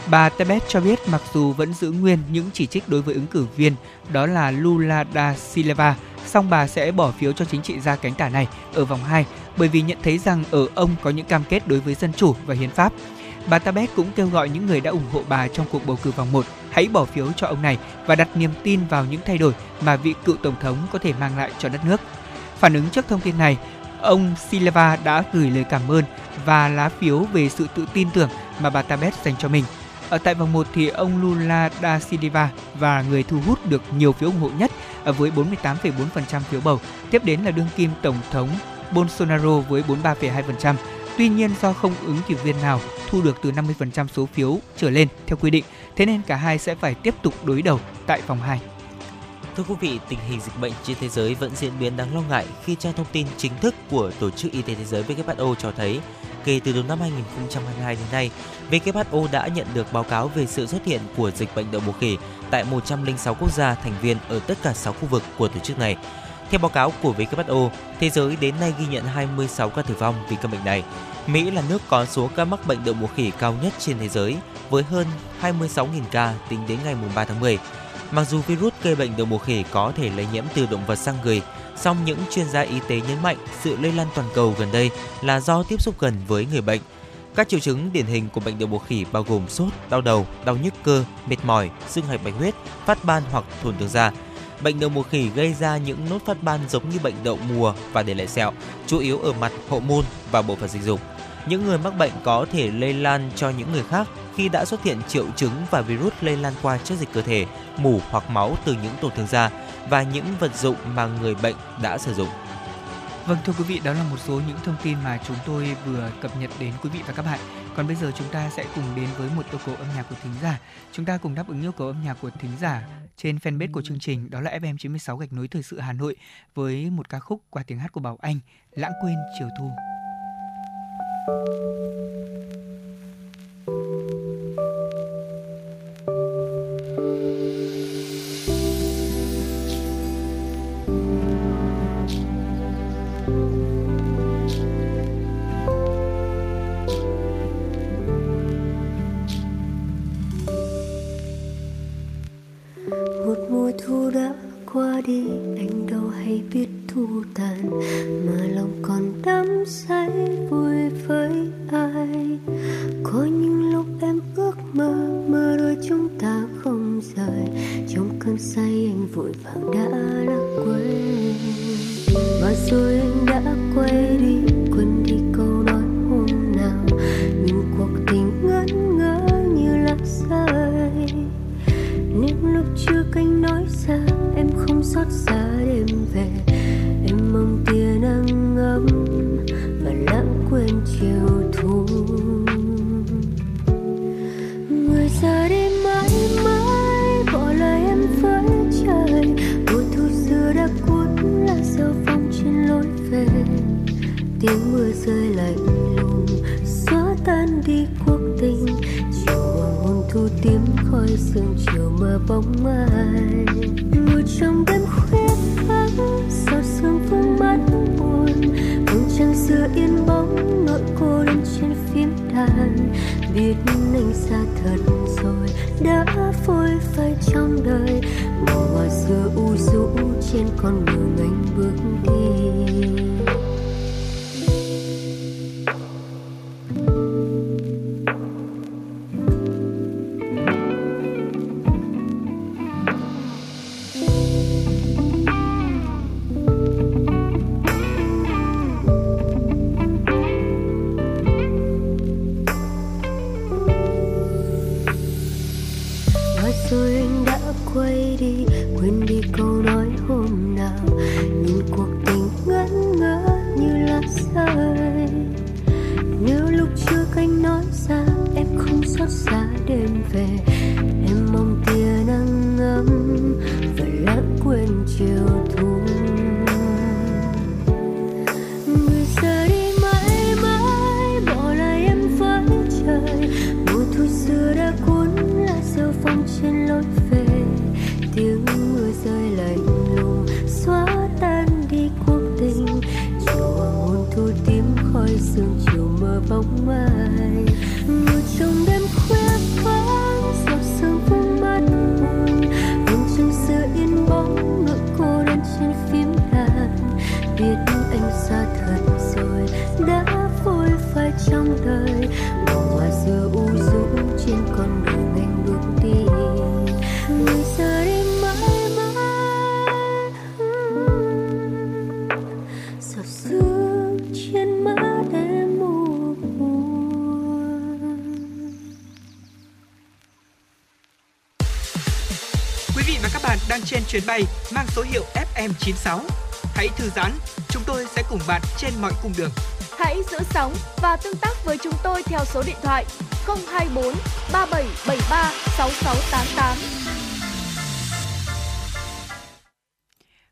Bà Tebet cho biết mặc dù vẫn giữ nguyên những chỉ trích đối với ứng cử viên đó là Lula da Silva, song bà sẽ bỏ phiếu cho chính trị gia cánh tả này ở vòng 2 bởi vì nhận thấy rằng ở ông có những cam kết đối với dân chủ và hiến pháp. Bà Tabet cũng kêu gọi những người đã ủng hộ bà trong cuộc bầu cử vòng 1 hãy bỏ phiếu cho ông này và đặt niềm tin vào những thay đổi mà vị cựu tổng thống có thể mang lại cho đất nước. Phản ứng trước thông tin này, ông Silva đã gửi lời cảm ơn và lá phiếu về sự tự tin tưởng mà bà Tabet dành cho mình. Ở tại vòng 1 thì ông Lula da Silva và người thu hút được nhiều phiếu ủng hộ nhất với 48,4% phiếu bầu. Tiếp đến là đương kim tổng thống Bolsonaro với 43,2%. Tuy nhiên do không ứng cử viên nào thu được từ 50% số phiếu trở lên theo quy định, thế nên cả hai sẽ phải tiếp tục đối đầu tại vòng 2. Thưa quý vị, tình hình dịch bệnh trên thế giới vẫn diễn biến đáng lo ngại khi trang thông tin chính thức của Tổ chức Y tế Thế giới WHO cho thấy kể từ đầu năm 2022 đến nay, WHO đã nhận được báo cáo về sự xuất hiện của dịch bệnh đậu mùa khỉ tại 106 quốc gia thành viên ở tất cả 6 khu vực của tổ chức này. Theo báo cáo của WHO, thế giới đến nay ghi nhận 26 ca tử vong vì căn bệnh này. Mỹ là nước có số ca mắc bệnh đậu mùa khỉ cao nhất trên thế giới với hơn 26.000 ca tính đến ngày 3 tháng 10. Mặc dù virus gây bệnh đậu mùa khỉ có thể lây nhiễm từ động vật sang người, song những chuyên gia y tế nhấn mạnh sự lây lan toàn cầu gần đây là do tiếp xúc gần với người bệnh. Các triệu chứng điển hình của bệnh đậu mùa khỉ bao gồm sốt, đau đầu, đau nhức cơ, mệt mỏi, sưng hạch bạch huyết, phát ban hoặc thổn thương da. Bệnh đậu mùa khỉ gây ra những nốt phát ban giống như bệnh đậu mùa và để lại sẹo, chủ yếu ở mặt hậu môn và bộ phận sinh dục. Những người mắc bệnh có thể lây lan cho những người khác khi đã xuất hiện triệu chứng và virus lây lan qua chất dịch cơ thể, mủ hoặc máu từ những tổn thương da và những vật dụng mà người bệnh đã sử dụng. Vâng thưa quý vị, đó là một số những thông tin mà chúng tôi vừa cập nhật đến quý vị và các bạn. Còn bây giờ chúng ta sẽ cùng đến với một yêu cầu âm nhạc của thính giả. Chúng ta cùng đáp ứng yêu cầu âm nhạc của thính giả trên fanpage của chương trình đó là FM 96 gạch nối thời sự Hà Nội với một ca khúc qua tiếng hát của Bảo Anh, Lãng quên chiều thu. Thu đã qua đi, anh đâu hay biết thu tàn, mà lòng còn đắm say vui với ai. Có những lúc em ước mơ mơ đôi chúng ta không rời, trong cơn say anh vội vàng đã lãng quên. Và rồi anh đã quay đi, quên đi câu nói hôm nào, nhưng cuộc tình ngẩn ngơ như lạc rơi chưa cánh nói ra, em không xót xa đêm về. Em mong tia nắng ấm và lãng quên chiều thu. Người giờ đi mãi mãi bỏ lại em với trời. Mùa thu xưa đã cuốn lá rơi phong trên lối về. Tiếng mưa rơi lạnh lùng xóa tan đi sương chiều mơ bóng ai ngồi trong đêm khuya vắng sao sương vương mắt buồn. Vầng trăng xưa yên bóng nỗi cô đơn trên phím đàn. Biết anh xa thật rồi, đã phôi phai trong đời. Màu hoa xưa u rũ trên con đường anh bước đi. Chuyến bay mang số hiệu FM96. Hãy thư giãn, chúng tôi sẽ cùng bạn trên mọi cung đường. Hãy giữ sóng và tương tác với chúng tôi theo số điện thoại 024 3773 6688.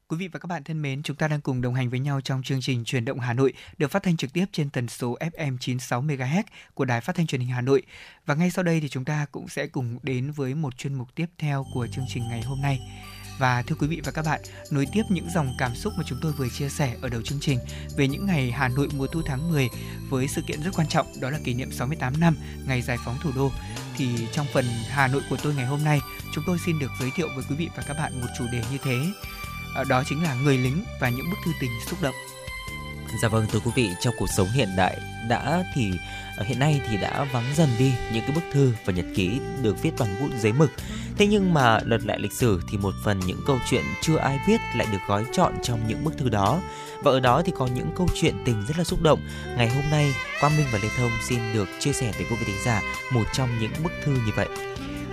Quý vị và các bạn thân mến, chúng ta đang cùng đồng hành với nhau trong chương trình Truyền động Hà Nội được phát thanh trực tiếp trên tần số FM 96 MHz của Đài Phát thanh Truyền hình Hà Nội. Và ngay sau đây thì chúng ta cũng sẽ cùng đến với một chuyên mục tiếp theo của chương trình ngày hôm nay. Và thưa quý vị và các bạn, nối tiếp những dòng cảm xúc mà chúng tôi vừa chia sẻ ở đầu chương trình về những ngày Hà Nội mùa thu tháng 10 với sự kiện rất quan trọng đó là kỷ niệm 68 năm ngày giải phóng thủ đô thì trong phần Hà Nội của tôi ngày hôm nay, chúng tôi xin được giới thiệu với quý vị và các bạn một chủ đề như thế. Ờ, đó chính là người lính và những bức thư tình xúc động. Dạ vâng thưa quý vị, trong cuộc sống hiện đại đã thì Ờ, hiện nay thì đã vắng dần đi những cái bức thư và nhật ký được viết bằng bút giấy mực. Thế nhưng mà lật lại lịch sử thì một phần những câu chuyện chưa ai viết lại được gói chọn trong những bức thư đó. Và ở đó thì có những câu chuyện tình rất là xúc động. Ngày hôm nay, Quang Minh và Lê Thông xin được chia sẻ với quý vị thính giả một trong những bức thư như vậy.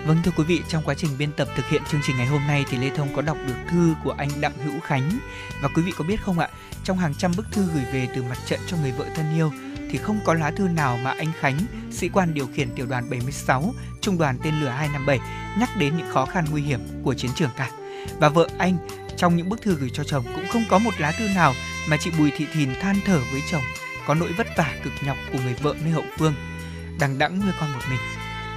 Vâng thưa quý vị, trong quá trình biên tập thực hiện chương trình ngày hôm nay thì Lê Thông có đọc được thư của anh Đặng Hữu Khánh và quý vị có biết không ạ, trong hàng trăm bức thư gửi về từ mặt trận cho người vợ thân yêu thì không có lá thư nào mà anh Khánh, sĩ quan điều khiển tiểu đoàn 76, trung đoàn tên lửa 257 nhắc đến những khó khăn nguy hiểm của chiến trường cả. Và vợ anh trong những bức thư gửi cho chồng cũng không có một lá thư nào mà chị Bùi Thị Thìn than thở với chồng có nỗi vất vả cực nhọc của người vợ nơi hậu phương, đằng đẵng nuôi con một mình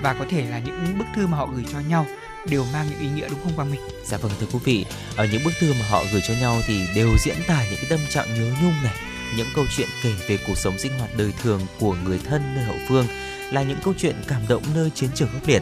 và có thể là những bức thư mà họ gửi cho nhau đều mang những ý nghĩa đúng không Quang Minh? Dạ vâng thưa quý vị, ở những bức thư mà họ gửi cho nhau thì đều diễn tả những cái tâm trạng nhớ nhung này, những câu chuyện kể về cuộc sống sinh hoạt đời thường của người thân nơi hậu phương là những câu chuyện cảm động nơi chiến trường khốc liệt.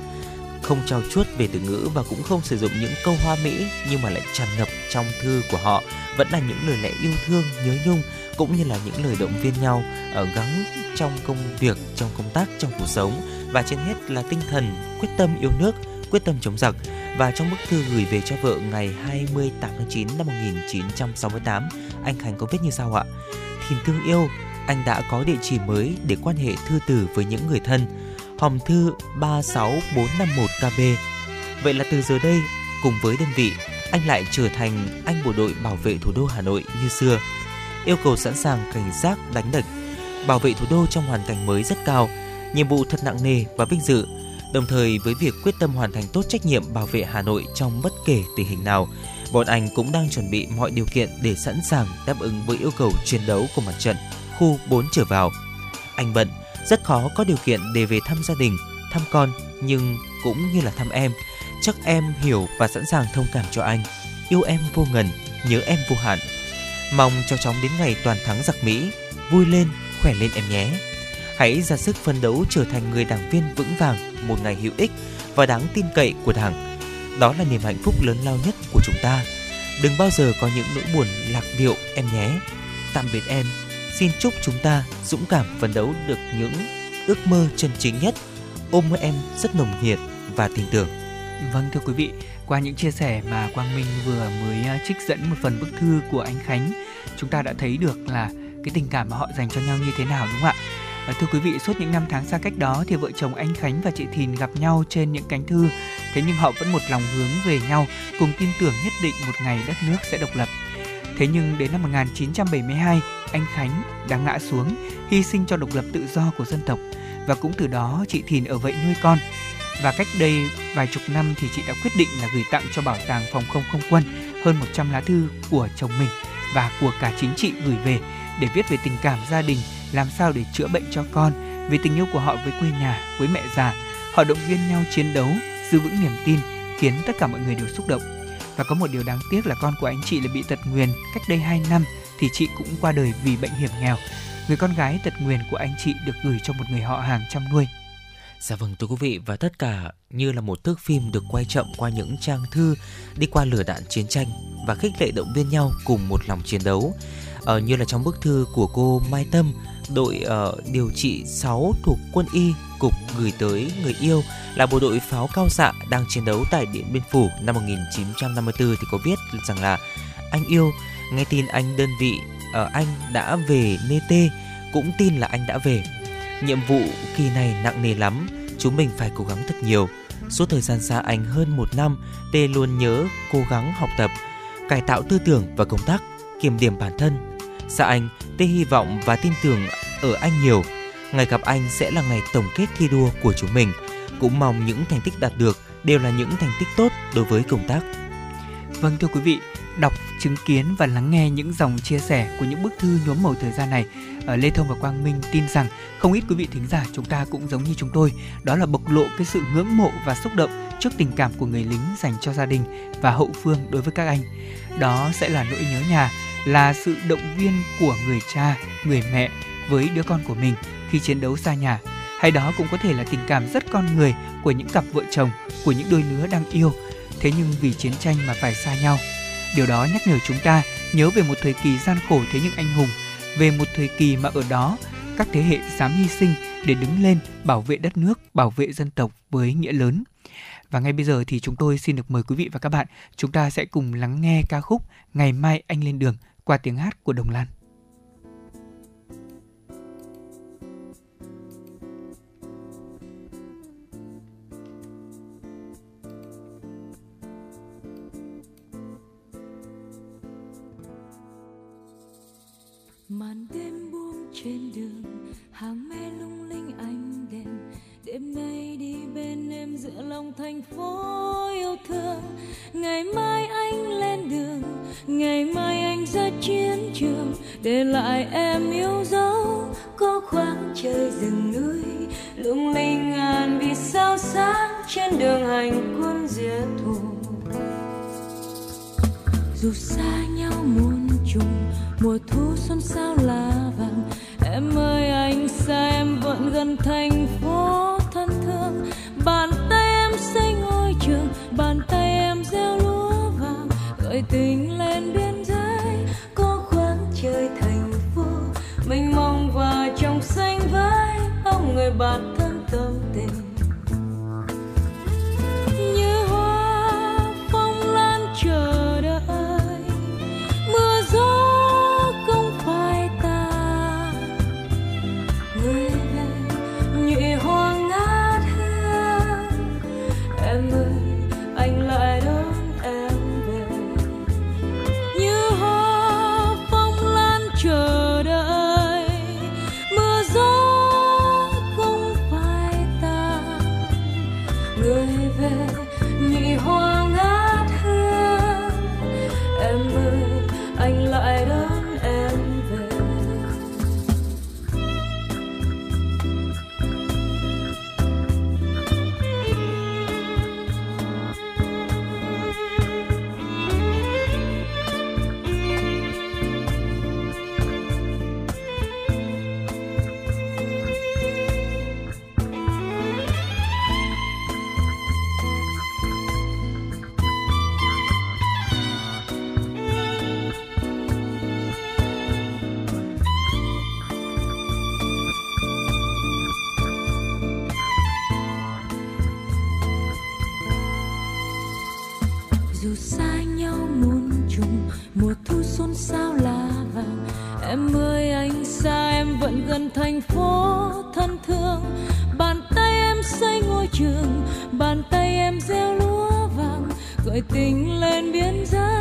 Không trao chuốt về từ ngữ và cũng không sử dụng những câu hoa mỹ nhưng mà lại tràn ngập trong thư của họ vẫn là những lời lẽ yêu thương, nhớ nhung cũng như là những lời động viên nhau ở gắng trong công việc, trong công tác, trong cuộc sống và trên hết là tinh thần quyết tâm yêu nước, quyết tâm chống giặc. Và trong bức thư gửi về cho vợ ngày 28 tháng 9 năm 1968 anh Khánh có viết như sau ạ. Thìn thương yêu anh đã có địa chỉ mới để quan hệ thư từ với những người thân hòm thư 36451 KB. Vậy là từ giờ đây, cùng với đơn vị, anh lại trở thành anh bộ đội bảo vệ thủ đô Hà Nội như xưa. Yêu cầu sẵn sàng cảnh giác đánh địch, bảo vệ thủ đô trong hoàn cảnh mới rất cao, nhiệm vụ thật nặng nề và vinh dự. Đồng thời với việc quyết tâm hoàn thành tốt trách nhiệm bảo vệ Hà Nội trong bất kể tình hình nào, bọn anh cũng đang chuẩn bị mọi điều kiện để sẵn sàng đáp ứng với yêu cầu chiến đấu của mặt trận khu 4 trở vào. Anh bận, rất khó có điều kiện để về thăm gia đình, thăm con nhưng cũng như là thăm em. Chắc em hiểu và sẵn sàng thông cảm cho anh. Yêu em vô ngần, nhớ em vô hạn. Mong cho chóng đến ngày toàn thắng giặc Mỹ, vui lên, khỏe lên em nhé. Hãy ra sức phấn đấu trở thành người đảng viên vững vàng, một ngày hữu ích và đáng tin cậy của Đảng. Đó là niềm hạnh phúc lớn lao nhất của chúng ta. Đừng bao giờ có những nỗi buồn lạc điệu em nhé. Tạm biệt em. Xin chúc chúng ta dũng cảm phấn đấu được những ước mơ chân chính nhất. Ôm em rất nồng nhiệt và tin tưởng. Vâng thưa quý vị, qua những chia sẻ mà Quang Minh vừa mới trích dẫn một phần bức thư của anh Khánh, chúng ta đã thấy được là cái tình cảm mà họ dành cho nhau như thế nào đúng không ạ? À, thưa quý vị, suốt những năm tháng xa cách đó thì vợ chồng anh Khánh và chị Thìn gặp nhau trên những cánh thư, thế nhưng họ vẫn một lòng hướng về nhau, cùng tin tưởng nhất định một ngày đất nước sẽ độc lập. Thế nhưng đến năm 1972, anh Khánh đã ngã xuống, hy sinh cho độc lập tự do của dân tộc và cũng từ đó chị Thìn ở vậy nuôi con. Và cách đây vài chục năm thì chị đã quyết định là gửi tặng cho bảo tàng phòng không không quân hơn 100 lá thư của chồng mình và của cả chính trị gửi về để viết về tình cảm gia đình, làm sao để chữa bệnh cho con, vì tình yêu của họ với quê nhà, với mẹ già. Họ động viên nhau chiến đấu, giữ vững niềm tin, khiến tất cả mọi người đều xúc động. Và có một điều đáng tiếc là con của anh chị là bị tật nguyền cách đây 2 năm thì chị cũng qua đời vì bệnh hiểm nghèo. Người con gái tật nguyền của anh chị được gửi cho một người họ hàng chăm nuôi. Dạ vâng thưa quý vị và tất cả như là một thước phim được quay chậm qua những trang thư đi qua lửa đạn chiến tranh và khích lệ động viên nhau cùng một lòng chiến đấu. Ờ, như là trong bức thư của cô Mai Tâm, đội uh, điều trị 6 thuộc quân y cục gửi tới người yêu là bộ đội pháo cao xạ đang chiến đấu tại Điện Biên Phủ năm 1954 thì có viết rằng là anh yêu nghe tin anh đơn vị ở uh, anh đã về Nê Tê cũng tin là anh đã về Nhiệm vụ kỳ này nặng nề lắm, chúng mình phải cố gắng thật nhiều. Suốt thời gian xa anh hơn một năm, Tê luôn nhớ cố gắng học tập, cải tạo tư tưởng và công tác, kiểm điểm bản thân. Xa anh, Tê hy vọng và tin tưởng ở anh nhiều. Ngày gặp anh sẽ là ngày tổng kết thi đua của chúng mình. Cũng mong những thành tích đạt được đều là những thành tích tốt đối với công tác. Vâng thưa quý vị, đọc, chứng kiến và lắng nghe những dòng chia sẻ của những bức thư nhuốm màu thời gian này, ở Lê Thông và Quang Minh tin rằng không ít quý vị thính giả chúng ta cũng giống như chúng tôi, đó là bộc lộ cái sự ngưỡng mộ và xúc động trước tình cảm của người lính dành cho gia đình và hậu phương đối với các anh. Đó sẽ là nỗi nhớ nhà, là sự động viên của người cha, người mẹ với đứa con của mình khi chiến đấu xa nhà. Hay đó cũng có thể là tình cảm rất con người của những cặp vợ chồng, của những đôi lứa đang yêu, thế nhưng vì chiến tranh mà phải xa nhau Điều đó nhắc nhở chúng ta nhớ về một thời kỳ gian khổ thế nhưng anh hùng, về một thời kỳ mà ở đó các thế hệ dám hy sinh để đứng lên bảo vệ đất nước, bảo vệ dân tộc với nghĩa lớn. Và ngay bây giờ thì chúng tôi xin được mời quý vị và các bạn, chúng ta sẽ cùng lắng nghe ca khúc Ngày mai anh lên đường qua tiếng hát của Đồng Lan. màn đêm buông trên đường hàng mê giữa lòng thành phố yêu thương. Ngày mai anh lên đường, ngày mai anh ra chiến trường. Để lại em yêu dấu, có khoáng trời rừng núi. Lung linh ngàn vì sao sáng trên đường hành quân diệt thù dù xa nhau muôn trùng, mùa thu xuân sao lá vàng. Em ơi, anh xa em vẫn gần thành phố thân thương. Bàn trường, bàn tay em gieo lúa vàng, gợi tình lên biên giới. Có khoáng trời thành phố, mình mong và trong xanh với ông người bạn thân. Vàng tình lên biến giới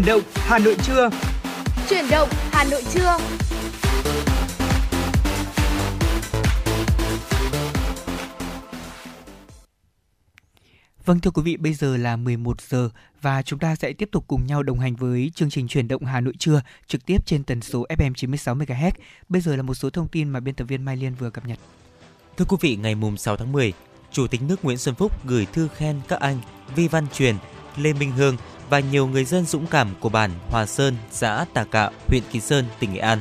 Chuyển động Hà Nội trưa. Chuyển động Hà Nội trưa. Vâng thưa quý vị, bây giờ là 11 giờ và chúng ta sẽ tiếp tục cùng nhau đồng hành với chương trình chuyển động Hà Nội trưa trực tiếp trên tần số FM 96 MHz. Bây giờ là một số thông tin mà biên tập viên Mai Liên vừa cập nhật. Thưa quý vị, ngày mùng 6 tháng 10, Chủ tịch nước Nguyễn Xuân Phúc gửi thư khen các anh Vi Văn Truyền, Lê Minh Hương và nhiều người dân dũng cảm của bản Hòa Sơn, xã Tà Cạ, huyện Kỳ Sơn, tỉnh Nghệ An.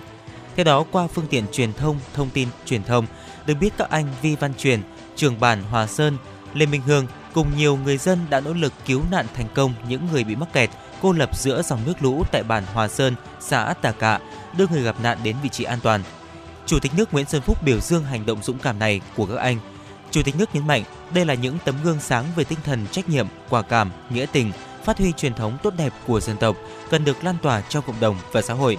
Theo đó, qua phương tiện truyền thông, thông tin truyền thông, được biết các anh Vi Văn Truyền, trưởng bản Hòa Sơn, Lê Minh Hương cùng nhiều người dân đã nỗ lực cứu nạn thành công những người bị mắc kẹt, cô lập giữa dòng nước lũ tại bản Hòa Sơn, xã Tà Cạ, đưa người gặp nạn đến vị trí an toàn. Chủ tịch nước Nguyễn Xuân Phúc biểu dương hành động dũng cảm này của các anh. Chủ tịch nước nhấn mạnh đây là những tấm gương sáng về tinh thần trách nhiệm, quả cảm, nghĩa tình, phát huy truyền thống tốt đẹp của dân tộc cần được lan tỏa trong cộng đồng và xã hội.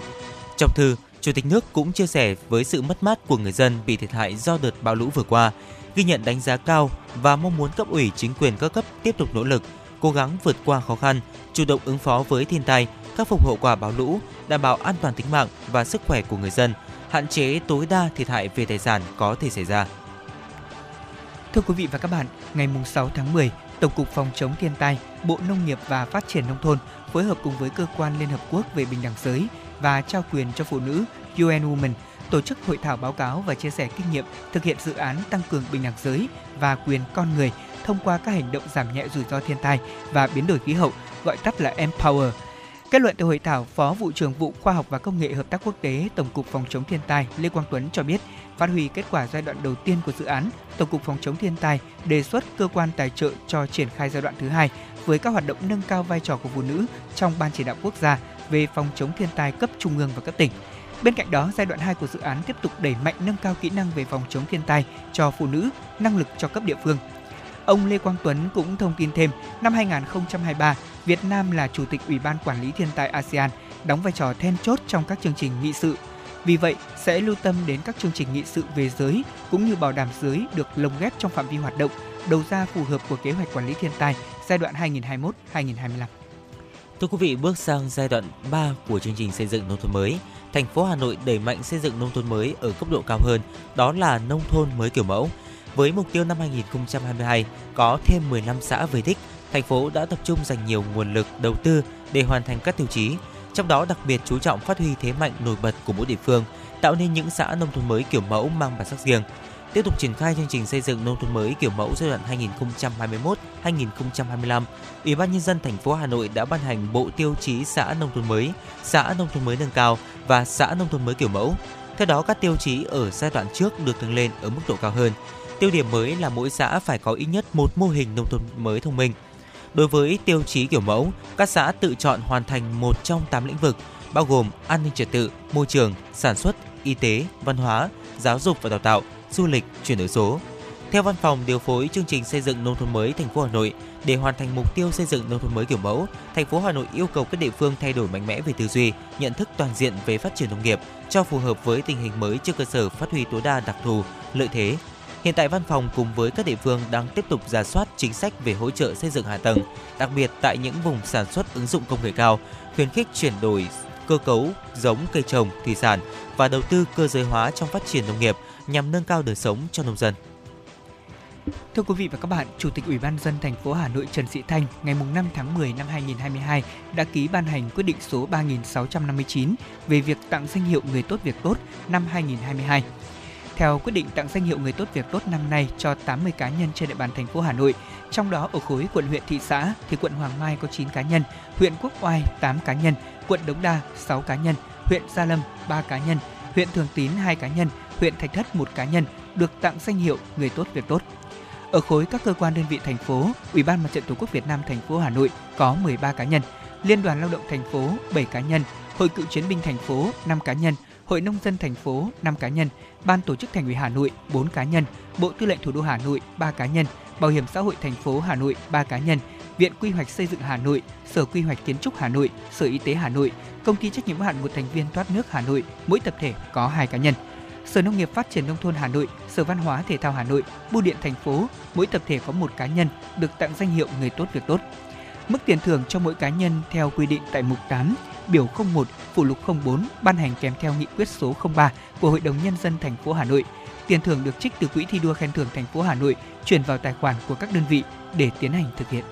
Trong thư, Chủ tịch nước cũng chia sẻ với sự mất mát của người dân bị thiệt hại do đợt bão lũ vừa qua, ghi nhận đánh giá cao và mong muốn cấp ủy chính quyền các cấp tiếp tục nỗ lực, cố gắng vượt qua khó khăn, chủ động ứng phó với thiên tai, khắc phục hậu quả bão lũ, đảm bảo an toàn tính mạng và sức khỏe của người dân, hạn chế tối đa thiệt hại về tài sản có thể xảy ra. Thưa quý vị và các bạn, ngày 6 tháng 10, Tổng cục Phòng chống thiên tai, Bộ Nông nghiệp và Phát triển Nông thôn phối hợp cùng với Cơ quan Liên Hợp Quốc về Bình đẳng giới và trao quyền cho phụ nữ UN Women tổ chức hội thảo báo cáo và chia sẻ kinh nghiệm thực hiện dự án tăng cường bình đẳng giới và quyền con người thông qua các hành động giảm nhẹ rủi ro thiên tai và biến đổi khí hậu, gọi tắt là Empower. Kết luận từ hội thảo, Phó vụ trưởng vụ Khoa học và Công nghệ Hợp tác Quốc tế Tổng cục Phòng chống thiên tai Lê Quang Tuấn cho biết, phát huy kết quả giai đoạn đầu tiên của dự án, Tổng cục Phòng chống thiên tai đề xuất cơ quan tài trợ cho triển khai giai đoạn thứ hai với các hoạt động nâng cao vai trò của phụ nữ trong Ban chỉ đạo quốc gia về phòng chống thiên tai cấp trung ương và cấp tỉnh. Bên cạnh đó, giai đoạn 2 của dự án tiếp tục đẩy mạnh nâng cao kỹ năng về phòng chống thiên tai cho phụ nữ, năng lực cho cấp địa phương. Ông Lê Quang Tuấn cũng thông tin thêm, năm 2023, Việt Nam là Chủ tịch Ủy ban Quản lý Thiên tai ASEAN, đóng vai trò then chốt trong các chương trình nghị sự. Vì vậy, sẽ lưu tâm đến các chương trình nghị sự về giới cũng như bảo đảm giới được lồng ghép trong phạm vi hoạt động, đầu ra phù hợp của kế hoạch quản lý thiên tai giai đoạn 2021-2025. Thưa quý vị, bước sang giai đoạn 3 của chương trình xây dựng nông thôn mới, thành phố Hà Nội đẩy mạnh xây dựng nông thôn mới ở cấp độ cao hơn, đó là nông thôn mới kiểu mẫu. Với mục tiêu năm 2022 có thêm 15 xã về đích, thành phố đã tập trung dành nhiều nguồn lực đầu tư để hoàn thành các tiêu chí, trong đó đặc biệt chú trọng phát huy thế mạnh nổi bật của mỗi địa phương, tạo nên những xã nông thôn mới kiểu mẫu mang bản sắc riêng. Tiếp tục triển khai chương trình xây dựng nông thôn mới kiểu mẫu giai đoạn 2021-2025, Ủy ban nhân dân thành phố Hà Nội đã ban hành bộ tiêu chí xã nông thôn mới, xã nông thôn mới nâng cao và xã nông thôn mới kiểu mẫu. Theo đó, các tiêu chí ở giai đoạn trước được nâng lên ở mức độ cao hơn. Tiêu điểm mới là mỗi xã phải có ít nhất một mô hình nông thôn mới thông minh. Đối với tiêu chí kiểu mẫu, các xã tự chọn hoàn thành một trong 8 lĩnh vực, bao gồm an ninh trật tự, môi trường, sản xuất, y tế, văn hóa, giáo dục và đào tạo, du lịch, chuyển đổi số. Theo Văn phòng điều phối chương trình xây dựng nông thôn mới thành phố Hà Nội, để hoàn thành mục tiêu xây dựng nông thôn mới kiểu mẫu, thành phố Hà Nội yêu cầu các địa phương thay đổi mạnh mẽ về tư duy, nhận thức toàn diện về phát triển nông nghiệp cho phù hợp với tình hình mới trên cơ sở phát huy tối đa đặc thù, lợi thế. Hiện tại văn phòng cùng với các địa phương đang tiếp tục giả soát chính sách về hỗ trợ xây dựng hạ tầng, đặc biệt tại những vùng sản xuất ứng dụng công nghệ cao, khuyến khích chuyển đổi cơ cấu giống cây trồng, thủy sản và đầu tư cơ giới hóa trong phát triển nông nghiệp nhằm nâng cao đời sống cho nông dân. Thưa quý vị và các bạn, Chủ tịch Ủy ban dân thành phố Hà Nội Trần Sĩ Thanh ngày 5 tháng 10 năm 2022 đã ký ban hành quyết định số 3659 về việc tặng danh hiệu người tốt việc tốt năm 2022. Theo quyết định tặng danh hiệu người tốt việc tốt năm nay cho 80 cá nhân trên địa bàn thành phố Hà Nội, trong đó ở khối quận huyện thị xã thì quận Hoàng Mai có 9 cá nhân, huyện Quốc Oai 8 cá nhân, quận Đống Đa 6 cá nhân, huyện Gia Lâm 3 cá nhân, huyện Thường Tín 2 cá nhân, huyện Thạch Thất 1 cá nhân được tặng danh hiệu người tốt việc tốt. Ở khối các cơ quan đơn vị thành phố, Ủy ban Mặt trận Tổ quốc Việt Nam thành phố Hà Nội có 13 cá nhân, Liên đoàn Lao động thành phố 7 cá nhân, Hội cựu chiến binh thành phố 5 cá nhân, Hội nông dân thành phố 5 cá nhân, Ban tổ chức Thành ủy Hà Nội 4 cá nhân, Bộ Tư lệnh Thủ đô Hà Nội 3 cá nhân, Bảo hiểm xã hội thành phố Hà Nội 3 cá nhân, Viện Quy hoạch xây dựng Hà Nội, Sở Quy hoạch Kiến trúc Hà Nội, Sở Y tế Hà Nội, Công ty trách nhiệm hữu hạn một thành viên thoát nước Hà Nội, mỗi tập thể có 2 cá nhân. Sở Nông nghiệp Phát triển nông thôn Hà Nội, Sở Văn hóa Thể thao Hà Nội, Bưu điện thành phố, mỗi tập thể có một cá nhân được tặng danh hiệu người tốt việc tốt. Mức tiền thưởng cho mỗi cá nhân theo quy định tại mục 8, biểu 01, phụ lục 04 ban hành kèm theo nghị quyết số 03 của Hội đồng nhân dân thành phố Hà Nội. Tiền thưởng được trích từ quỹ thi đua khen thưởng thành phố Hà Nội chuyển vào tài khoản của các đơn vị để tiến hành thực hiện.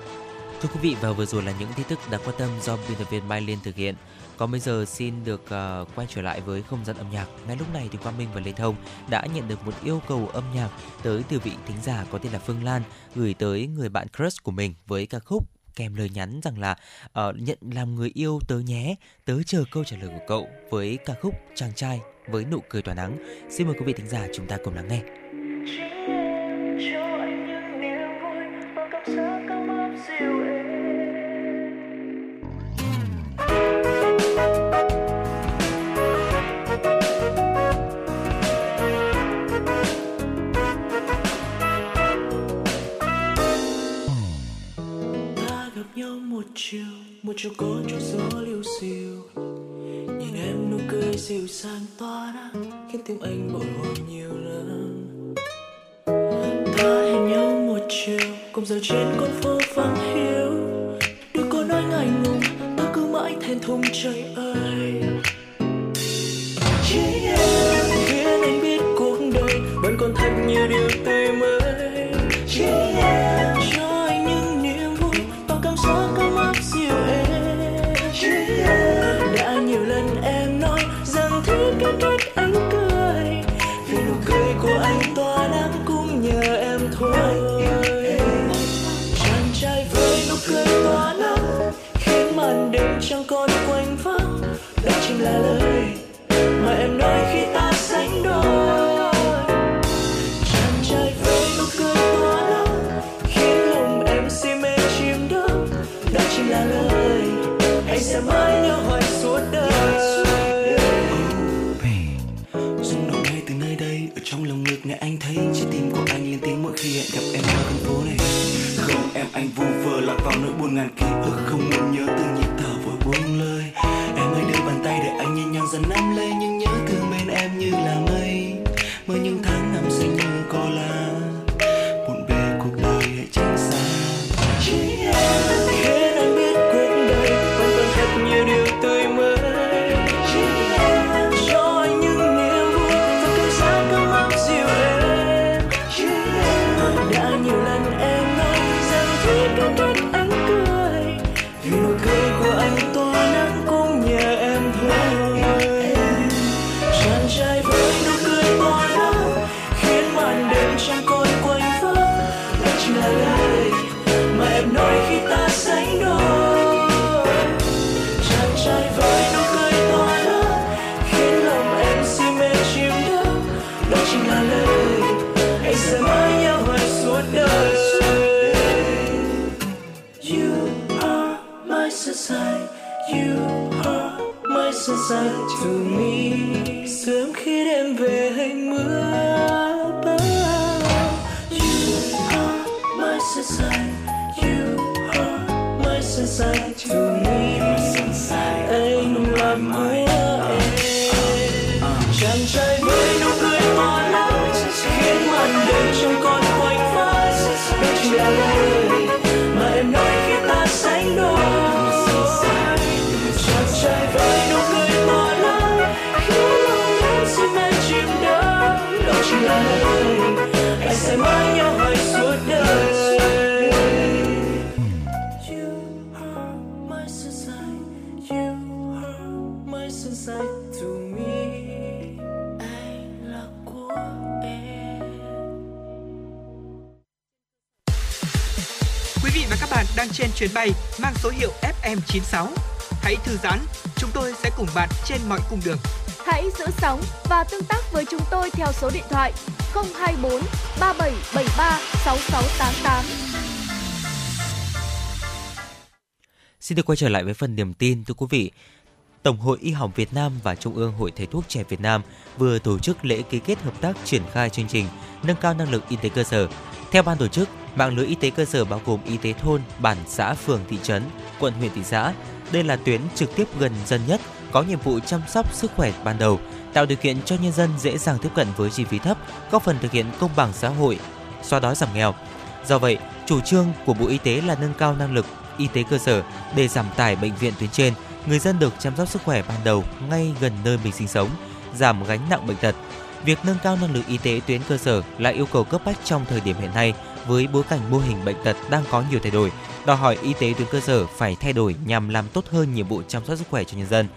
Thưa quý vị và vừa rồi là những tin tức đáng quan tâm do biên tập viên Mai Liên thực hiện. Còn bây giờ xin được uh, quay trở lại với không gian âm nhạc. Ngay lúc này thì Quang Minh và Lê Thông đã nhận được một yêu cầu âm nhạc tới từ vị thính giả có tên là Phương Lan gửi tới người bạn crush của mình với ca khúc kèm lời nhắn rằng là uh, nhận làm người yêu tớ nhé, tớ chờ câu trả lời của cậu với ca khúc chàng trai với nụ cười tỏa nắng. Xin mời quý vị thính giả chúng ta cùng lắng nghe. Nhau một chiều một chiều có chút gió liêu xiêu. Nhìn em nụ cười dịu dàng tỏa ra, khiến tim anh bồi hồi nhiều lần. Ta hẹn nhau một chiều, cùng giờ trên con phố vắng hiu đôi có nói ngại ngùng, ta cứ mãi thẹn thùng trời ơi. Chỉ em khiến anh biết cuộc đời vẫn còn thật nhiều điều tươi mới. Trên mọi cung đường. Hãy giữ sóng và tương tác với chúng tôi theo số điện thoại 024 3773 6688. Xin được quay trở lại với phần niềm tin thưa quý vị. Tổng hội Y học Việt Nam và Trung ương Hội Thầy thuốc trẻ Việt Nam vừa tổ chức lễ ký kết hợp tác triển khai chương trình nâng cao năng lực y tế cơ sở. Theo ban tổ chức, mạng lưới y tế cơ sở bao gồm y tế thôn, bản, xã, phường, thị trấn, quận, huyện, thị xã. Đây là tuyến trực tiếp gần dân nhất, có nhiệm vụ chăm sóc sức khỏe ban đầu, tạo điều kiện cho nhân dân dễ dàng tiếp cận với chi phí thấp, góp phần thực hiện công bằng xã hội, xóa đói giảm nghèo. Do vậy, chủ trương của Bộ Y tế là nâng cao năng lực y tế cơ sở để giảm tải bệnh viện tuyến trên, người dân được chăm sóc sức khỏe ban đầu ngay gần nơi mình sinh sống, giảm gánh nặng bệnh tật. Việc nâng cao năng lực y tế tuyến cơ sở là yêu cầu cấp bách trong thời điểm hiện nay với bối cảnh mô hình bệnh tật đang có nhiều thay đổi, đòi hỏi y tế tuyến cơ sở phải thay đổi nhằm làm tốt hơn nhiệm vụ chăm sóc sức khỏe cho nhân dân.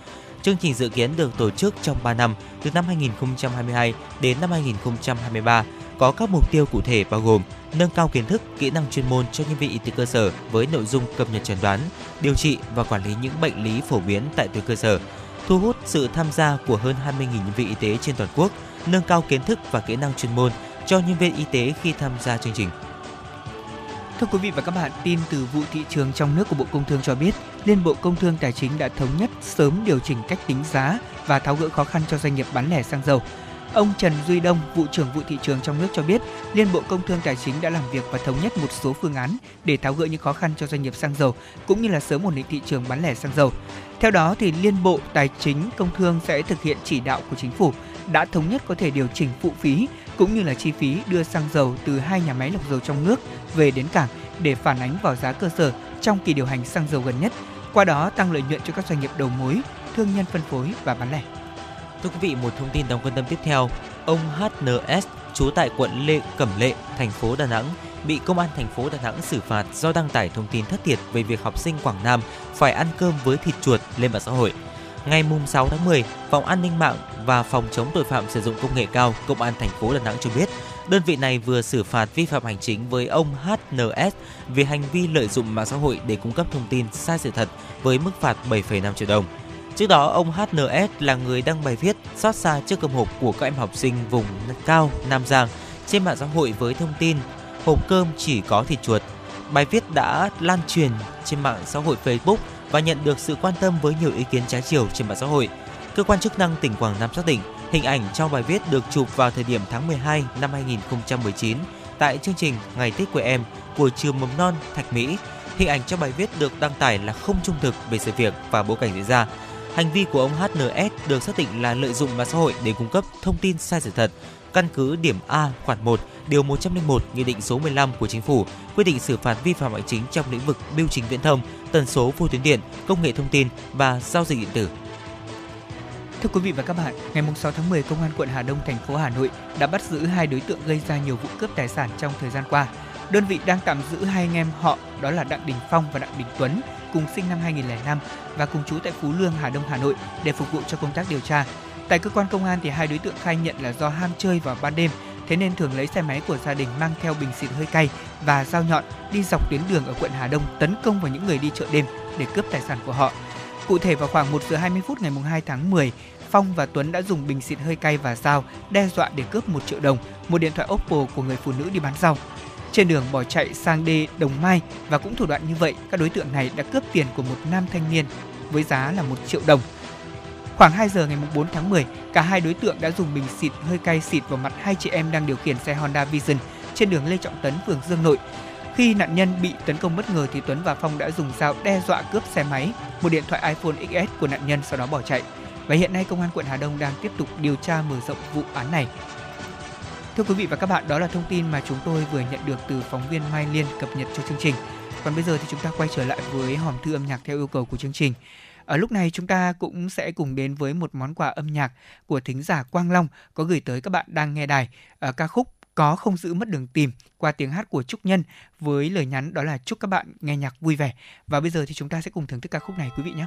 Chương trình dự kiến được tổ chức trong 3 năm, từ năm 2022 đến năm 2023, có các mục tiêu cụ thể bao gồm nâng cao kiến thức, kỹ năng chuyên môn cho nhân viên y tế cơ sở với nội dung cập nhật chẩn đoán, điều trị và quản lý những bệnh lý phổ biến tại tuyến cơ sở, thu hút sự tham gia của hơn 20.000 nhân viên y tế trên toàn quốc, nâng cao kiến thức và kỹ năng chuyên môn cho nhân viên y tế khi tham gia chương trình. Thưa quý vị và các bạn, tin từ vụ thị trường trong nước của Bộ Công Thương cho biết, Liên Bộ Công Thương Tài chính đã thống nhất sớm điều chỉnh cách tính giá và tháo gỡ khó khăn cho doanh nghiệp bán lẻ xăng dầu. Ông Trần Duy Đông, vụ trưởng vụ thị trường trong nước cho biết, Liên Bộ Công Thương Tài chính đã làm việc và thống nhất một số phương án để tháo gỡ những khó khăn cho doanh nghiệp xăng dầu cũng như là sớm ổn định thị trường bán lẻ xăng dầu. Theo đó thì Liên Bộ Tài chính Công Thương sẽ thực hiện chỉ đạo của chính phủ đã thống nhất có thể điều chỉnh phụ phí cũng như là chi phí đưa xăng dầu từ hai nhà máy lọc dầu trong nước về đến cảng để phản ánh vào giá cơ sở trong kỳ điều hành xăng dầu gần nhất, qua đó tăng lợi nhuận cho các doanh nghiệp đầu mối, thương nhân phân phối và bán lẻ. Thưa quý vị, một thông tin đáng quan tâm tiếp theo, ông HNS trú tại quận Lê Cẩm Lệ, thành phố Đà Nẵng bị công an thành phố Đà Nẵng xử phạt do đăng tải thông tin thất thiệt về việc học sinh Quảng Nam phải ăn cơm với thịt chuột lên mạng xã hội. Ngày 6 tháng 10, Phòng An ninh mạng và Phòng chống tội phạm sử dụng công nghệ cao Công an thành phố Đà Nẵng cho biết, đơn vị này vừa xử phạt vi phạm hành chính với ông HNS vì hành vi lợi dụng mạng xã hội để cung cấp thông tin sai sự thật với mức phạt 7,5 triệu đồng. Trước đó, ông HNS là người đăng bài viết xót xa trước cơm hộp của các em học sinh vùng cao Nam Giang trên mạng xã hội với thông tin hộp cơm chỉ có thịt chuột. Bài viết đã lan truyền trên mạng xã hội Facebook và nhận được sự quan tâm với nhiều ý kiến trái chiều trên mạng xã hội. Cơ quan chức năng tỉnh Quảng Nam xác định hình ảnh trong bài viết được chụp vào thời điểm tháng 12 năm 2019 tại chương trình Ngày Tết của em của trường mầm non Thạch Mỹ. Hình ảnh trong bài viết được đăng tải là không trung thực về sự việc và bối cảnh diễn ra. Hành vi của ông HNS được xác định là lợi dụng mạng xã hội để cung cấp thông tin sai sự thật. Căn cứ điểm A khoản 1, điều 101 Nghị định số 15 của Chính phủ quy định xử phạt vi phạm hành chính trong lĩnh vực bưu chính viễn thông, tần số vô tuyến điện, công nghệ thông tin và giao dịch điện tử. Thưa quý vị và các bạn, ngày 6 tháng 10, Công an quận Hà Đông, thành phố Hà Nội đã bắt giữ hai đối tượng gây ra nhiều vụ cướp tài sản trong thời gian qua. Đơn vị đang tạm giữ hai anh em họ đó là Đặng Đình Phong và Đặng Đình Tuấn, cùng sinh năm 2005 và cùng chú tại Phú Lương, Hà Đông, Hà Nội để phục vụ cho công tác điều tra. Tại cơ quan công an thì hai đối tượng khai nhận là do ham chơi vào ban đêm, thế nên thường lấy xe máy của gia đình mang theo bình xịt hơi cay và dao nhọn đi dọc tuyến đường ở quận Hà Đông tấn công vào những người đi chợ đêm để cướp tài sản của họ. Cụ thể vào khoảng 1 giờ 20 phút ngày 2 tháng 10, Phong và Tuấn đã dùng bình xịt hơi cay và dao đe dọa để cướp 1 triệu đồng, một điện thoại Oppo của người phụ nữ đi bán rau. Trên đường bỏ chạy sang đê Đồng Mai và cũng thủ đoạn như vậy, các đối tượng này đã cướp tiền của một nam thanh niên với giá là 1 triệu đồng. Khoảng 2 giờ ngày 4 tháng 10, cả hai đối tượng đã dùng bình xịt hơi cay xịt vào mặt hai chị em đang điều khiển xe Honda Vision trên đường Lê Trọng Tấn, phường Dương Nội. Khi nạn nhân bị tấn công bất ngờ thì Tuấn và Phong đã dùng dao đe dọa cướp xe máy, một điện thoại iPhone XS của nạn nhân sau đó bỏ chạy. Và hiện nay công an quận Hà Đông đang tiếp tục điều tra mở rộng vụ án này. Thưa quý vị và các bạn, đó là thông tin mà chúng tôi vừa nhận được từ phóng viên Mai Liên cập nhật cho chương trình. Còn bây giờ thì chúng ta quay trở lại với hòm thư âm nhạc theo yêu cầu của chương trình. Ở lúc này chúng ta cũng sẽ cùng đến với một món quà âm nhạc của thính giả Quang Long có gửi tới các bạn đang nghe đài ở ca khúc có không giữ mất đường tìm qua tiếng hát của Trúc Nhân với lời nhắn đó là chúc các bạn nghe nhạc vui vẻ. Và bây giờ thì chúng ta sẽ cùng thưởng thức ca khúc này, quý vị nhé.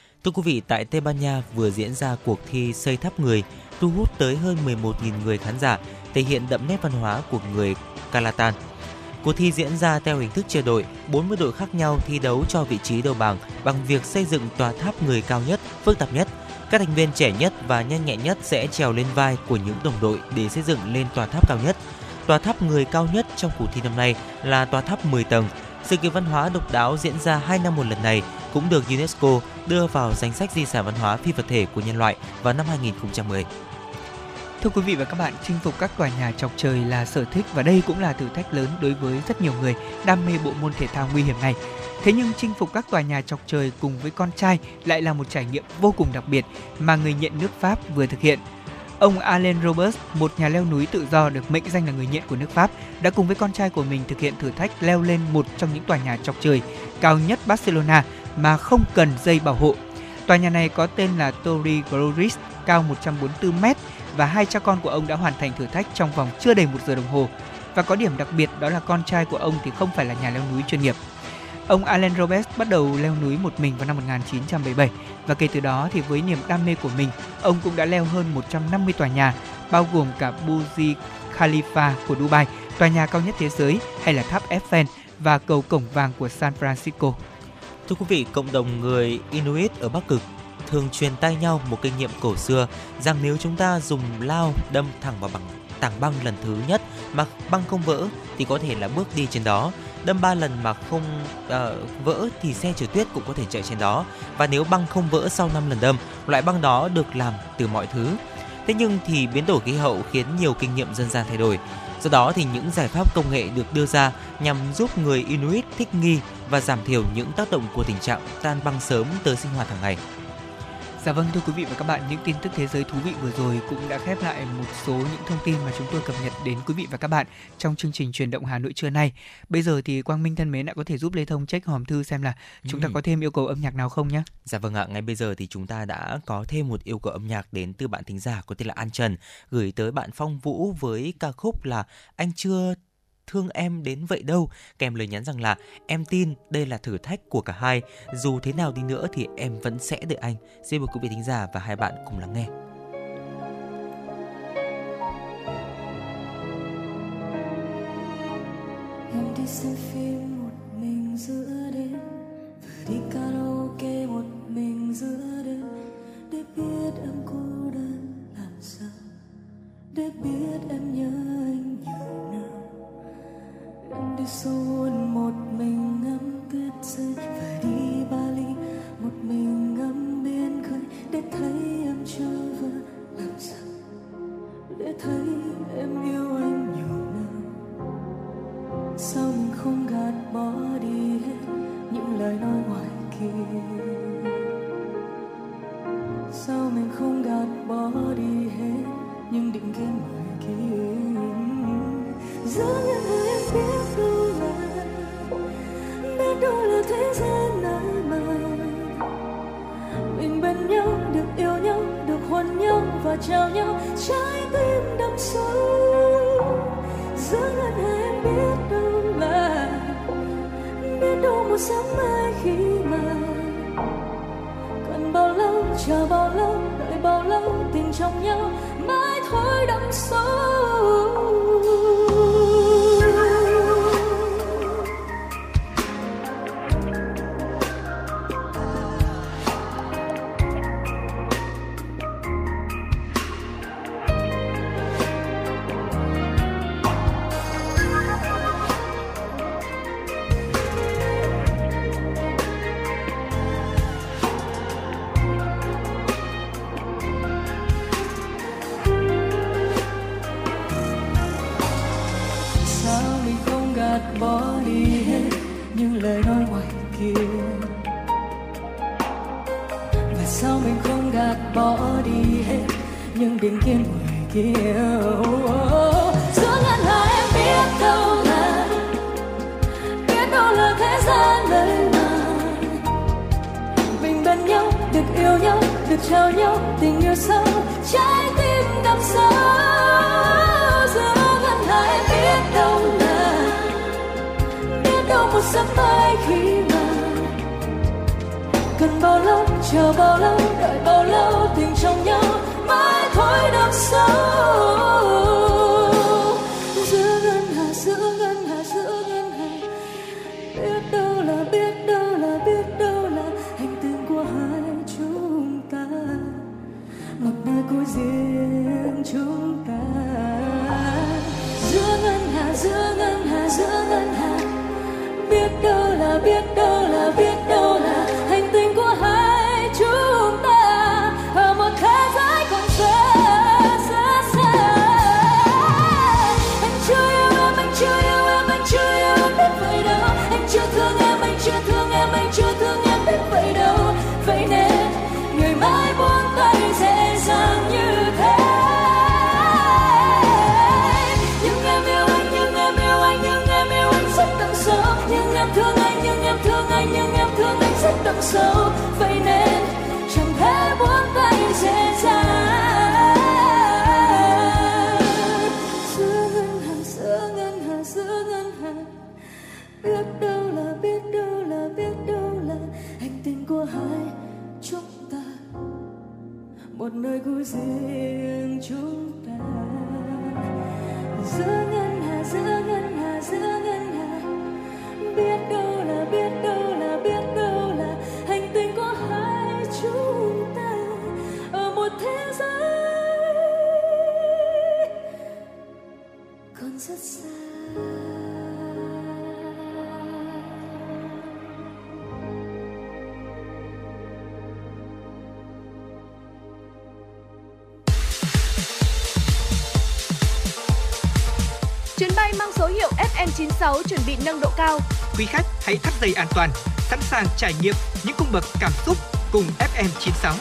Thưa quý vị, tại Tây Ban Nha vừa diễn ra cuộc thi xây tháp người, thu hút tới hơn 11.000 người khán giả, thể hiện đậm nét văn hóa của người Calatan. Cuộc thi diễn ra theo hình thức chia đội, 40 đội khác nhau thi đấu cho vị trí đầu bảng bằng việc xây dựng tòa tháp người cao nhất, phức tạp nhất. Các thành viên trẻ nhất và nhanh nhẹn nhất sẽ trèo lên vai của những đồng đội để xây dựng lên tòa tháp cao nhất. Tòa tháp người cao nhất trong cuộc thi năm nay là tòa tháp 10 tầng, sự kiện văn hóa độc đáo diễn ra 2 năm một lần này cũng được UNESCO đưa vào danh sách di sản văn hóa phi vật thể của nhân loại vào năm 2010. Thưa quý vị và các bạn, chinh phục các tòa nhà chọc trời là sở thích và đây cũng là thử thách lớn đối với rất nhiều người đam mê bộ môn thể thao nguy hiểm này. Thế nhưng chinh phục các tòa nhà chọc trời cùng với con trai lại là một trải nghiệm vô cùng đặc biệt mà người nhận nước Pháp vừa thực hiện. Ông Alain Roberts, một nhà leo núi tự do được mệnh danh là người nhện của nước Pháp, đã cùng với con trai của mình thực hiện thử thách leo lên một trong những tòa nhà chọc trời cao nhất Barcelona mà không cần dây bảo hộ. Tòa nhà này có tên là Torre Gloris, cao 144 m và hai cha con của ông đã hoàn thành thử thách trong vòng chưa đầy một giờ đồng hồ. Và có điểm đặc biệt đó là con trai của ông thì không phải là nhà leo núi chuyên nghiệp. Ông Alan Roberts bắt đầu leo núi một mình vào năm 1977 và kể từ đó thì với niềm đam mê của mình, ông cũng đã leo hơn 150 tòa nhà, bao gồm cả Burj Khalifa của Dubai, tòa nhà cao nhất thế giới hay là tháp Eiffel và cầu cổng vàng của San Francisco. Thưa quý vị, cộng đồng người Inuit ở Bắc Cực thường truyền tay nhau một kinh nghiệm cổ xưa rằng nếu chúng ta dùng lao đâm thẳng vào bằng tảng băng lần thứ nhất mà băng không vỡ thì có thể là bước đi trên đó đâm ba lần mà không uh, vỡ thì xe chở tuyết cũng có thể chạy trên đó. Và nếu băng không vỡ sau 5 lần đâm loại băng đó được làm từ mọi thứ. Thế nhưng thì biến đổi khí hậu khiến nhiều kinh nghiệm dân gian thay đổi. Do đó thì những giải pháp công nghệ được đưa ra nhằm giúp người Inuit thích nghi và giảm thiểu những tác động của tình trạng tan băng sớm tới sinh hoạt hàng ngày. Dạ vâng thưa quý vị và các bạn, những tin tức thế giới thú vị vừa rồi cũng đã khép lại một số những thông tin mà chúng tôi cập nhật đến quý vị và các bạn trong chương trình truyền động Hà Nội trưa nay. Bây giờ thì Quang Minh thân mến đã có thể giúp Lê Thông check hòm thư xem là chúng ta ừ. có thêm yêu cầu âm nhạc nào không nhé. Dạ vâng ạ, ngay bây giờ thì chúng ta đã có thêm một yêu cầu âm nhạc đến từ bạn thính giả có tên là An Trần gửi tới bạn Phong Vũ với ca khúc là Anh chưa thương em đến vậy đâu. Kèm lời nhắn rằng là, em tin đây là thử thách của cả hai. Dù thế nào đi nữa thì em vẫn sẽ đợi anh. Xin mời quý vị thính giả và hai bạn cùng lắng nghe. Em đi xem phim một mình giữa đêm, vừa đi karaoke một mình giữa đêm, để biết em cô đơn làm sao, để biết em nhớ đi xuân một mình ngắm tuyết rơi và đi Bali. Một mình ngắm biển khơi để thấy em chưa vỡ làm sao. Để thấy em yêu anh nhiều năm. Sao mình không gạt bỏ đi hết những lời nói ngoài kia. Sao mình không gạt bỏ đi hết những định kiến ngoài kia? Chờ bao lâu đợi bao lâu tình trong nhau mãi thôi đậm sâu dây an toàn, sẵn sàng trải nghiệm những cung bậc cảm xúc cùng FM96.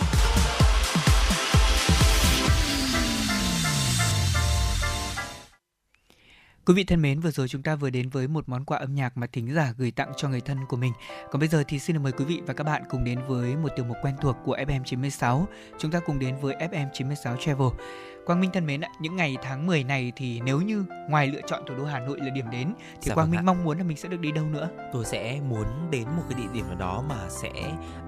Quý vị thân mến, vừa rồi chúng ta vừa đến với một món quà âm nhạc mà thính giả gửi tặng cho người thân của mình. Còn bây giờ thì xin được mời quý vị và các bạn cùng đến với một tiểu mục quen thuộc của FM96. Chúng ta cùng đến với FM96 Travel. Quang Minh thân mến ạ, những ngày tháng 10 này thì nếu như ngoài lựa chọn thủ đô Hà Nội là điểm đến thì Dạ Quang vâng Minh ạ. mong muốn là mình sẽ được đi đâu nữa? tôi sẽ muốn đến một cái địa điểm nào đó mà sẽ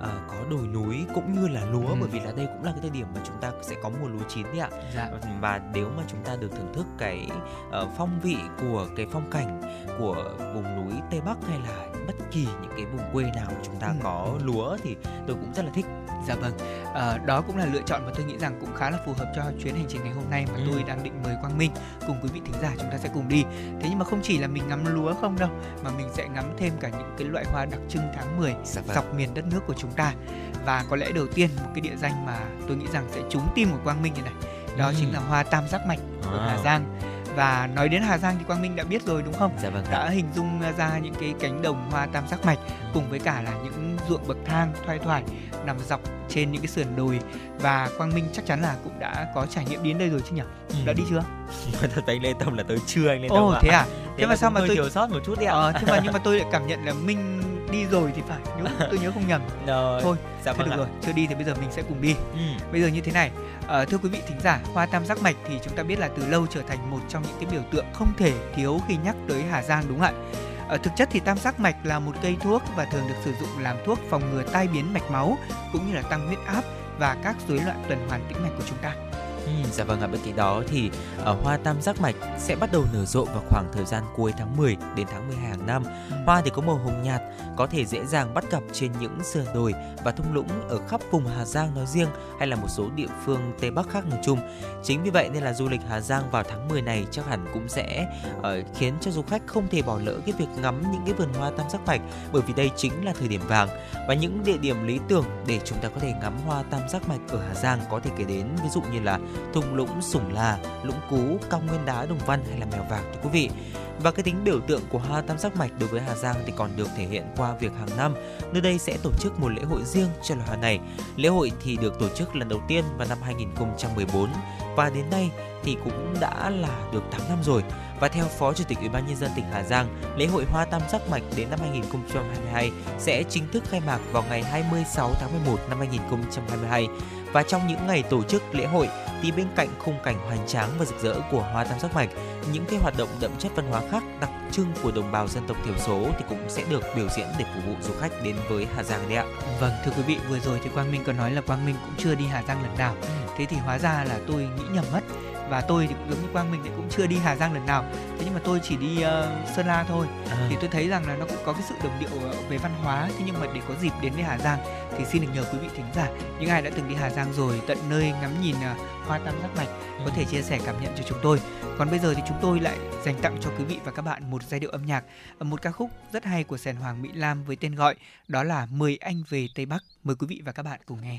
ờ, có đồi núi cũng như là lúa Ừ. bởi vì là đây cũng là cái thời điểm mà chúng ta sẽ có mùa lúa chín đấy ạ Dạ. và nếu mà chúng ta được thưởng thức cái ờ, phong vị của cái phong cảnh của vùng núi Tây Bắc hay là bất kỳ những cái vùng quê nào mà chúng ta Ừ. có lúa thì tôi cũng rất là thích Dạ vâng, Ờ, đó cũng là lựa chọn mà tôi nghĩ rằng cũng khá là phù hợp cho chuyến hành trình ngày hôm nay mà Ừ. tôi đang định mời Quang Minh cùng quý vị thính giả chúng ta sẽ cùng đi. Thế nhưng mà không chỉ là mình ngắm lúa không đâu, mà mình sẽ ngắm thêm cả những cái loại hoa đặc trưng tháng 10 Dạ vâng. dọc miền đất nước của chúng ta. Và có lẽ đầu tiên một cái địa danh mà tôi nghĩ rằng sẽ trúng tim của Quang Minh như này, đó Ừ. chính là hoa tam giác mạch của Hà Wow. Giang. Và nói đến Hà Giang thì Quang Minh đã biết rồi đúng không? dạ vâng đã hình dung ra những cái cánh đồng hoa tam giác mạch cùng với cả là những ruộng bậc thang thoai thoải nằm dọc trên những cái sườn đồi và Quang Minh chắc chắn là cũng đã có trải nghiệm đến đây rồi chứ nhỉ? Ừ. Đã đi chưa? thật anh Lê Tâm là tới chưa anh Lê Tâm Ồ thế à? thế mà sao mà tôi thiếu sót một chút đi ạ Ờ, thế mà nhưng mà tôi lại cảm nhận là Minh đi rồi thì phải nếu tôi nhớ không nhầm. rồi Thôi, dạ Thế vâng được ạ. rồi, chưa đi thì bây giờ mình sẽ cùng đi. Ừ. Bây giờ như thế này, ờ, thưa quý vị thính giả, hoa tam giác mạch thì chúng ta biết là từ lâu trở thành một trong những cái biểu tượng không thể thiếu khi nhắc tới Hà Giang đúng không ạ? Ở thực chất thì tam giác mạch là một cây thuốc và thường được sử dụng làm thuốc phòng ngừa tai biến mạch máu, cũng như là tăng huyết áp và các rối loạn tuần hoàn tĩnh mạch của chúng ta. Ừ, dạ vâng ạ bên cạnh đó thì ở hoa tam giác mạch sẽ bắt đầu nở rộ vào khoảng thời gian cuối tháng 10 đến tháng 12 hàng năm. Hoa thì có màu hồng nhạt, có thể dễ dàng bắt gặp trên những sườn đồi và thung lũng ở khắp vùng Hà Giang nói riêng hay là một số địa phương Tây Bắc khác nói chung. Chính vì vậy nên là du lịch Hà Giang vào tháng 10 này chắc hẳn cũng sẽ ờ, khiến cho du khách không thể bỏ lỡ cái việc ngắm những cái vườn hoa tam giác mạch bởi vì đây chính là thời điểm vàng và những địa điểm lý tưởng để chúng ta có thể ngắm hoa tam giác mạch ở Hà Giang có thể kể đến ví dụ như là thung lũng Sủng Là, Lũng Cú, Cao Nguyên Đá Đồng Văn hay là Mèo Vạc thưa quý vị. Và cái tính biểu tượng của hoa tam giác mạch đối với Hà Giang thì còn được thể hiện qua việc hàng năm nơi đây sẽ tổ chức một lễ hội riêng cho loài hoa này. Lễ hội thì được tổ chức lần đầu tiên vào năm 2014 và đến nay thì cũng đã là được 8 năm rồi. Và theo Phó Chủ tịch Ủy ban nhân dân tỉnh Hà Giang, lễ hội hoa tam giác mạch đến năm 2022 sẽ chính thức khai mạc vào ngày 26 tháng 11 năm 2022. Và trong những ngày tổ chức lễ hội thì bên cạnh khung cảnh hoành tráng và rực rỡ của hoa tam giác mạch, những cái hoạt động đậm chất văn hóa khác đặc trưng của đồng bào dân tộc thiểu số thì cũng sẽ được biểu diễn để phục vụ du khách đến với Hà Giang đấy ạ. Vâng, thưa quý vị, vừa rồi thì Quang Minh có nói là Quang Minh cũng chưa đi Hà Giang lần nào. Thế thì hóa ra là tôi nghĩ nhầm mất và tôi thì cũng giống như Quang mình thì cũng chưa đi Hà Giang lần nào. Thế nhưng mà tôi chỉ đi uh, Sơn La thôi. À. thì tôi thấy rằng là nó cũng có cái sự đồng điệu về văn hóa. Thế nhưng mà để có dịp đến với Hà Giang thì xin được nhờ quý vị thính giả. Những ai đã từng đi Hà Giang rồi tận nơi ngắm nhìn uh, hoa tam giác mạch có thể chia sẻ cảm nhận cho chúng tôi. Còn bây giờ thì chúng tôi lại dành tặng cho quý vị và các bạn một giai điệu âm nhạc một ca khúc rất hay của Sèn Hoàng Mỹ Lam với tên gọi đó là Mời anh về Tây Bắc. Mời quý vị và các bạn cùng nghe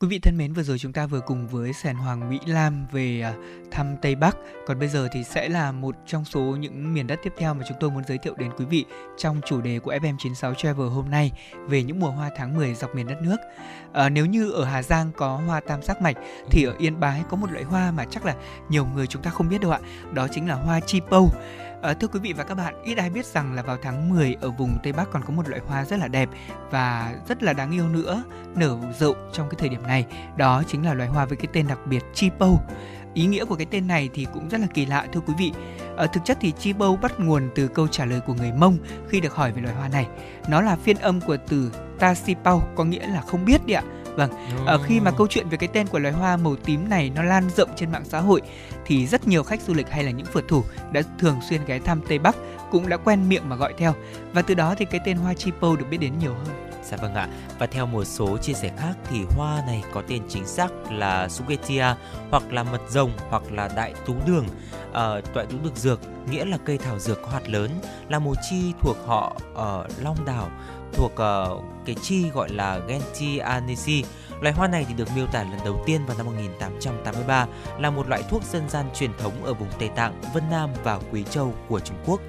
Quý vị thân mến, vừa rồi chúng ta vừa cùng với Sàn Hoàng Mỹ Lam về à, thăm Tây Bắc. Còn bây giờ thì sẽ là một trong số những miền đất tiếp theo mà chúng tôi muốn giới thiệu đến quý vị trong chủ đề của FM96 Travel hôm nay về những mùa hoa tháng 10 dọc miền đất nước. À, nếu như ở Hà Giang có hoa tam sắc mạch thì ở Yên Bái có một loại hoa mà chắc là nhiều người chúng ta không biết đâu ạ. Đó chính là hoa chi pâu. À, thưa quý vị và các bạn, ít ai biết rằng là vào tháng 10 ở vùng Tây Bắc còn có một loại hoa rất là đẹp và rất là đáng yêu nữa nở rộ trong cái thời điểm này. Đó chính là loài hoa với cái tên đặc biệt chi pâu. Ý nghĩa của cái tên này thì cũng rất là kỳ lạ thưa quý vị. Ở thực chất thì chi pâu bắt nguồn từ câu trả lời của người Mông khi được hỏi về loài hoa này. Nó là phiên âm của từ ta si pau có nghĩa là không biết đi ạ Vâng, ở khi mà câu chuyện về cái tên của loài hoa màu tím này nó lan rộng trên mạng xã hội thì rất nhiều khách du lịch hay là những phượt thủ đã thường xuyên ghé thăm Tây Bắc cũng đã quen miệng mà gọi theo và từ đó thì cái tên hoa chipo được biết đến nhiều hơn. Dạ vâng ạ. Và theo một số chia sẻ khác thì hoa này có tên chính xác là Sugetia hoặc là mật rồng hoặc là đại tú đường. Ờ, đại tú được dược nghĩa là cây thảo dược có hạt lớn, là một chi thuộc họ ở Long Đảo thuộc uh, cái chi gọi là Gentianesi. Loài hoa này thì được miêu tả lần đầu tiên vào năm 1883 là một loại thuốc dân gian truyền thống ở vùng Tây Tạng, Vân Nam và Quý Châu của Trung Quốc.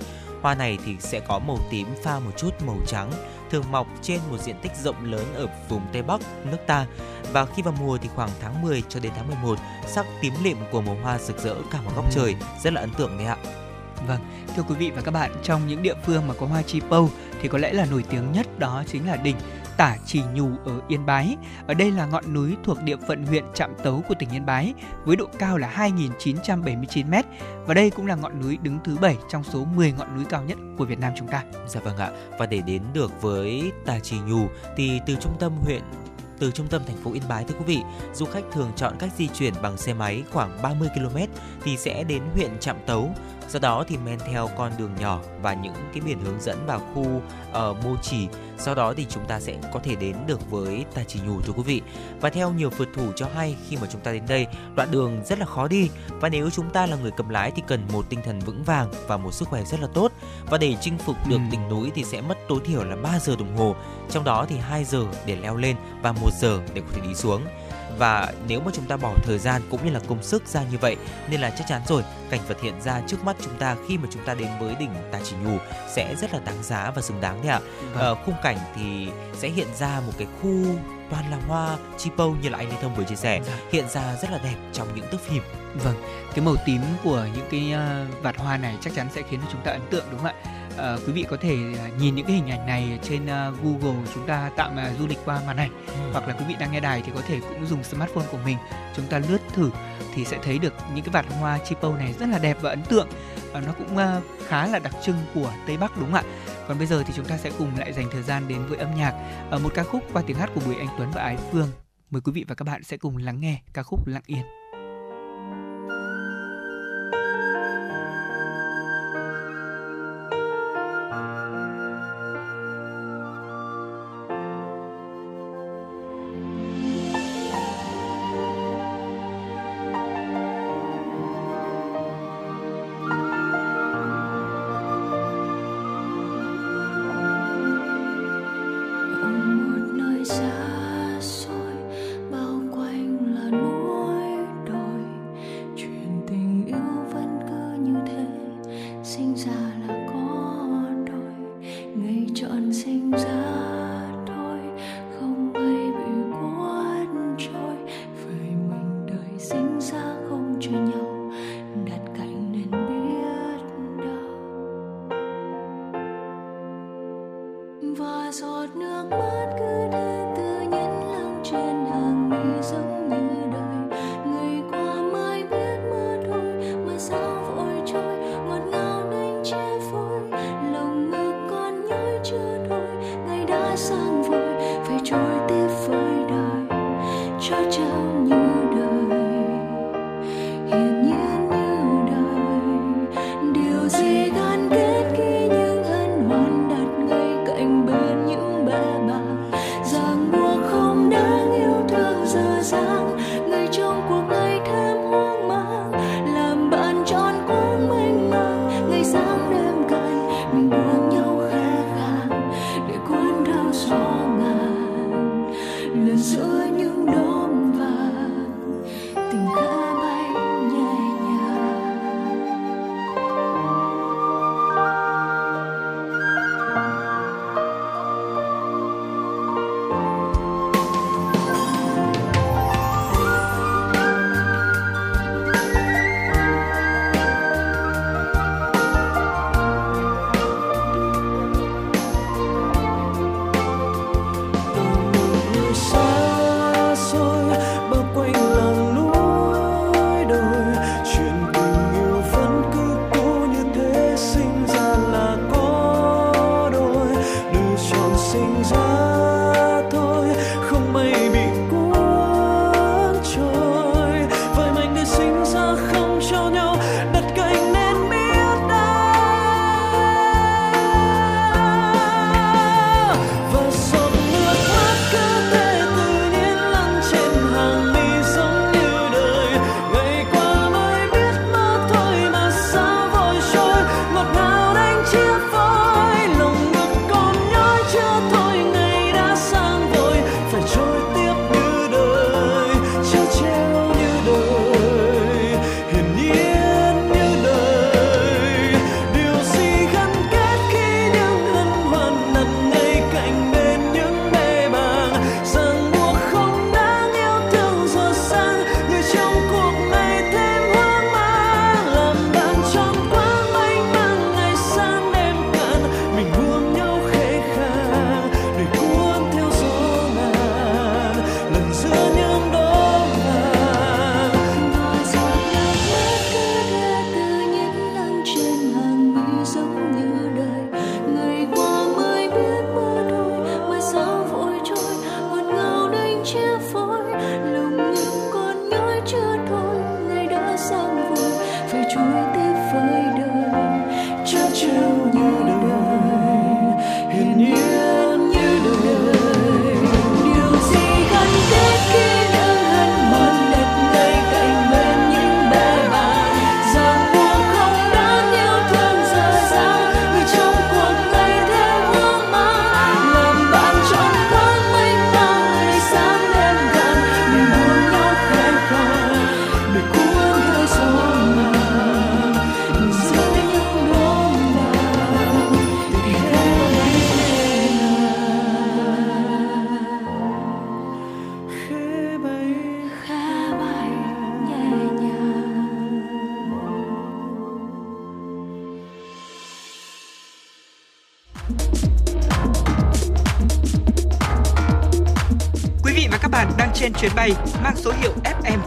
Hoa này thì sẽ có màu tím pha một chút màu trắng, thường mọc trên một diện tích rộng lớn ở vùng Tây Bắc nước ta. Và khi vào mùa thì khoảng tháng 10 cho đến tháng 11, sắc tím lịm của màu hoa rực rỡ cả một góc ừ. trời, rất là ấn tượng đấy ạ. Vâng, thưa quý vị và các bạn, trong những địa phương mà có hoa chi pâu thì có lẽ là nổi tiếng nhất đó chính là đỉnh Tả Trì Nhù ở Yên Bái. Ở đây là ngọn núi thuộc địa phận huyện Trạm Tấu của tỉnh Yên Bái với độ cao là 2.979 m và đây cũng là ngọn núi đứng thứ 7 trong số 10 ngọn núi cao nhất của Việt Nam chúng ta. Dạ vâng ạ. Và để đến được với Tà Trì Nhù thì từ trung tâm huyện từ trung tâm thành phố Yên Bái thưa quý vị, du khách thường chọn cách di chuyển bằng xe máy khoảng 30 km thì sẽ đến huyện Trạm Tấu Do đó thì men theo con đường nhỏ và những cái biển hướng dẫn vào khu ở uh, Mô Chỉ, sau đó thì chúng ta sẽ có thể đến được với Tà Chỉ Nhù thưa quý vị. Và theo nhiều phượt thủ cho hay khi mà chúng ta đến đây, đoạn đường rất là khó đi và nếu chúng ta là người cầm lái thì cần một tinh thần vững vàng và một sức khỏe rất là tốt. Và để chinh phục được ừ. đỉnh núi thì sẽ mất tối thiểu là 3 giờ đồng hồ, trong đó thì 2 giờ để leo lên và 1 giờ để có thể đi xuống và nếu mà chúng ta bỏ thời gian cũng như là công sức ra như vậy nên là chắc chắn rồi cảnh vật hiện ra trước mắt chúng ta khi mà chúng ta đến với đỉnh Tà Chỉ Nhù sẽ rất là đáng giá và xứng đáng đấy ạ. Vâng. Ờ, khung cảnh thì sẽ hiện ra một cái khu toàn là hoa chipo như là anh Lê Thông vừa chia sẻ dạ. hiện ra rất là đẹp trong những thước phim. Vâng, cái màu tím của những cái uh, vạt hoa này chắc chắn sẽ khiến cho chúng ta ấn tượng đúng không ạ? Uh, quý vị có thể uh, nhìn những cái hình ảnh này trên uh, Google chúng ta tạm uh, du lịch qua màn ảnh. Ừ. hoặc là quý vị đang nghe đài thì có thể cũng dùng smartphone của mình chúng ta lướt thử thì sẽ thấy được những cái vạt hoa chipo này rất là đẹp và ấn tượng. Uh, nó cũng uh, khá là đặc trưng của Tây Bắc đúng không ạ? Còn bây giờ thì chúng ta sẽ cùng lại dành thời gian đến với âm nhạc. Ở một ca khúc qua tiếng hát của Bùi Anh Tuấn và Ái Phương. Mời quý vị và các bạn sẽ cùng lắng nghe ca khúc Lặng Yên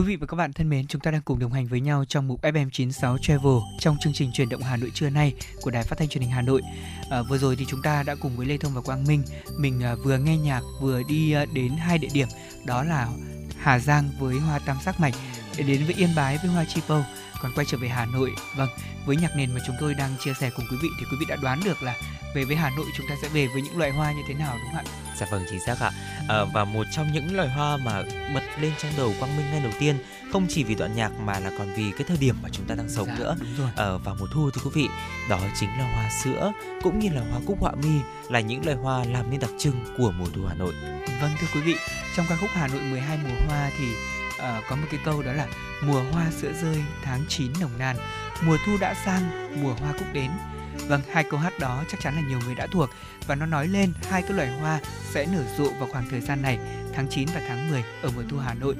Quý vị và các bạn thân mến, chúng ta đang cùng đồng hành với nhau trong mục FM96 Travel trong chương trình truyền động Hà Nội trưa nay của Đài Phát thanh Truyền hình Hà Nội. À, vừa rồi thì chúng ta đã cùng với Lê Thông và Quang Minh mình à, vừa nghe nhạc vừa đi à, đến hai địa điểm đó là Hà Giang với hoa tam sắc mạch để đến với Yên Bái với hoa chi pâu còn quay trở về Hà Nội vâng với nhạc nền mà chúng tôi đang chia sẻ cùng quý vị thì quý vị đã đoán được là về với Hà Nội chúng ta sẽ về với những loại hoa như thế nào đúng không ạ? Dạ vâng chính xác ạ. À, và một trong những loài hoa mà bật lên trong đầu Quang Minh ngay đầu tiên không chỉ vì đoạn nhạc mà là còn vì cái thời điểm mà chúng ta đang sống Dạ, nữa. rồi. Ở vào mùa thu thưa quý vị, đó chính là hoa sữa cũng như là hoa cúc họa mi là những loài hoa làm nên đặc trưng của mùa thu Hà Nội. Vâng thưa quý vị, trong ca khúc Hà Nội 12 mùa hoa thì uh, có một cái câu đó là mùa hoa sữa rơi tháng 9 nồng nàn, mùa thu đã sang, mùa hoa cúc đến. Vâng, hai câu hát đó chắc chắn là nhiều người đã thuộc và nó nói lên hai cái loài hoa sẽ nở rộ vào khoảng thời gian này, tháng 9 và tháng 10 ở mùa thu Hà Nội.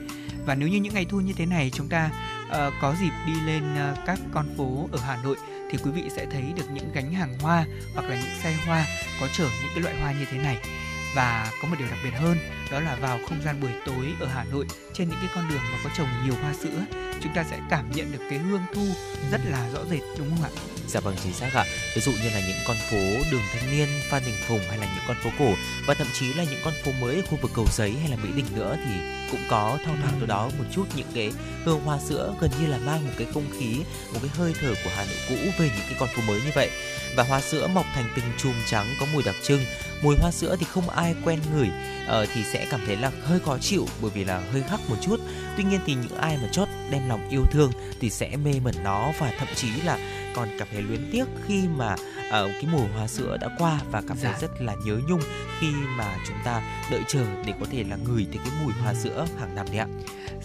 Và nếu như những ngày thu như thế này chúng ta uh, có dịp đi lên uh, các con phố ở Hà Nội thì quý vị sẽ thấy được những gánh hàng hoa hoặc là những xe hoa có chở những cái loại hoa như thế này và có một điều đặc biệt hơn đó là vào không gian buổi tối ở Hà Nội trên những cái con đường mà có trồng nhiều hoa sữa chúng ta sẽ cảm nhận được cái hương thu rất là rõ rệt đúng không ạ? Dạ vâng chính xác ạ. Ví dụ như là những con phố đường Thanh Niên, Phan Đình Phùng hay là những con phố cổ và thậm chí là những con phố mới ở khu vực Cầu Giấy hay là Mỹ Đình nữa thì cũng có thong thoảng từ đó một chút những cái hương hoa sữa gần như là mang một cái không khí, một cái hơi thở của Hà Nội cũ về những cái con phố mới như vậy. Và hoa sữa mọc thành từng chùm trắng có mùi đặc trưng. Mùi hoa sữa thì không ai quen ngửi ờ, thì sẽ cảm thấy là hơi khó chịu bởi vì là hơi khắc một chút. Tuy nhiên thì những ai mà chót đem lòng yêu thương thì sẽ mê mẩn nó và thậm chí là còn cảm thấy luyến tiếc khi mà ờ, cái mùa hoa sữa đã qua và cảm thấy Dạ. rất là nhớ nhung khi mà chúng ta đợi chờ để có thể là ngửi thấy cái mùi hoa sữa hàng năm đấy ạ.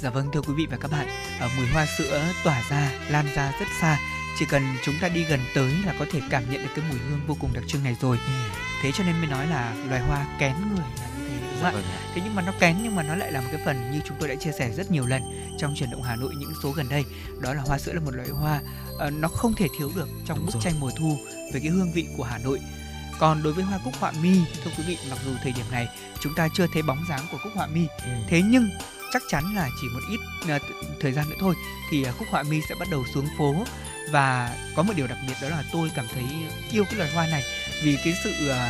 Dạ vâng thưa quý vị và các bạn, ở mùi hoa sữa tỏa ra, lan ra rất xa. Chỉ cần chúng ta đi gần tới là có thể cảm nhận được cái mùi hương vô cùng đặc trưng này rồi. Thế cho nên mới nói là loài hoa kén người là như thế đúng không ạ? vâng ạ. Thế nhưng mà nó kén nhưng mà nó lại là một cái phần như chúng tôi đã chia sẻ rất nhiều lần trong truyền động Hà Nội những số gần đây. Đó là hoa sữa là một loại hoa ờ, nó không thể thiếu được trong Đúng bức rồi. tranh mùa thu về cái hương vị của Hà Nội. Còn đối với hoa cúc họa mi, thưa quý vị, mặc dù thời điểm này chúng ta chưa thấy bóng dáng của cúc họa mi, Ừ. thế nhưng chắc chắn là chỉ một ít th- thời gian nữa thôi thì ờ, cúc họa mi sẽ bắt đầu xuống phố và có một điều đặc biệt đó là tôi cảm thấy yêu cái loài hoa này vì cái sự ờ,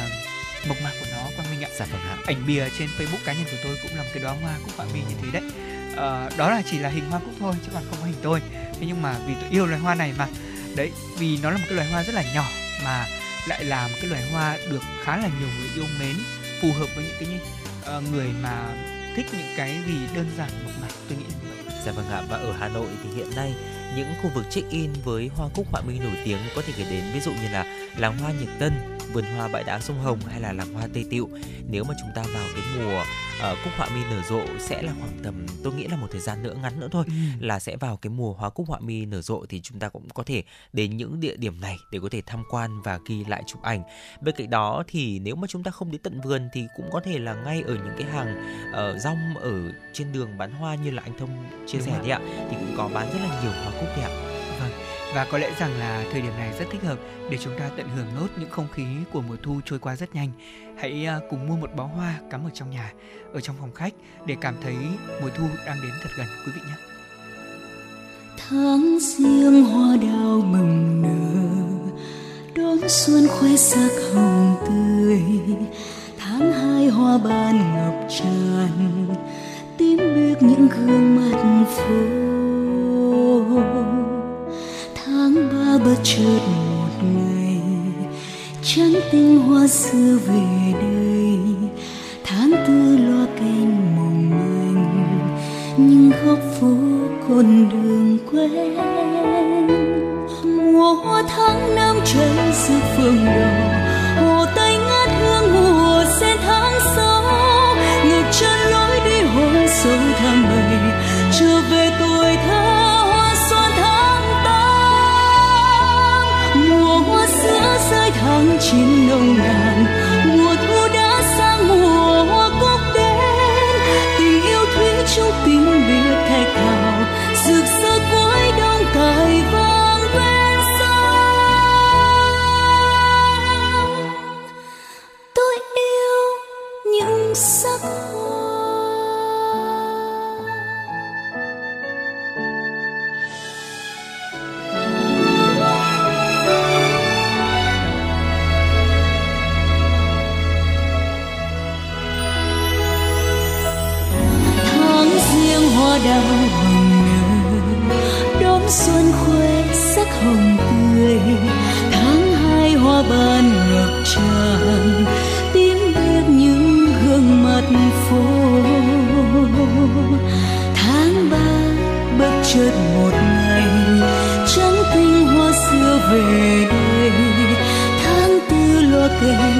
mộc mạc của nó quang minh ạ. Dạ vâng ạ. ảnh bìa trên Facebook cá nhân của tôi cũng là một cái đóa hoa cúc họa mi như thế đấy. Ờ, đó là chỉ là hình hoa cúc thôi chứ còn không có hình tôi. Thế nhưng mà vì tôi yêu loài hoa này mà. Đấy vì nó là một cái loài hoa rất là nhỏ mà lại là một cái loài hoa được khá là nhiều người yêu mến phù hợp với những cái ờ, người mà thích những cái gì đơn giản mộc mạc tôi nghĩ là như vậy. Dạ vâng ạ. Và ở Hà Nội thì hiện nay những khu vực check-in với hoa cúc họa mi nổi tiếng có thể kể đến ví dụ như là làng hoa Nhật Tân, vườn hoa bãi đá sông Hồng hay là làng hoa Tây Tiệu. Nếu mà chúng ta vào cái mùa ờ, cúc họa mi nở rộ sẽ là khoảng tầm tôi nghĩ là một thời gian nữa ngắn nữa thôi là sẽ vào cái mùa hoa cúc họa mi nở rộ thì chúng ta cũng có thể đến những địa điểm này để có thể tham quan và ghi lại chụp ảnh. Bên cạnh đó thì nếu mà chúng ta không đến tận vườn thì cũng có thể là ngay ở những cái hàng uh, rong ở trên đường bán hoa như là anh Thông chia Đúng sẻ đấy ạ thì cũng có bán rất là nhiều hoa cúc đấy ạ. Và có lẽ rằng là thời điểm này rất thích hợp để chúng ta tận hưởng nốt những không khí của mùa thu trôi qua rất nhanh. Hãy à, cùng mua một bó hoa cắm ở trong nhà, ở trong phòng khách để cảm thấy mùa thu đang đến thật gần quý vị nhé. tháng riêng hoa đào bừng nở đón xuân khoe sắc hồng tươi tháng hai hoa ban ngập tràn tím biếc những gương mặt phố bất chợt một ngày trắng tinh hoa xưa về đây. Tháng tư loa canh mộng manh, nhưng góc phố con đường quen. Mùa hoa tháng năm cháy giữa phương đỏ hồ tây ngát hương mùa sen tháng về đây tháng tư lo kề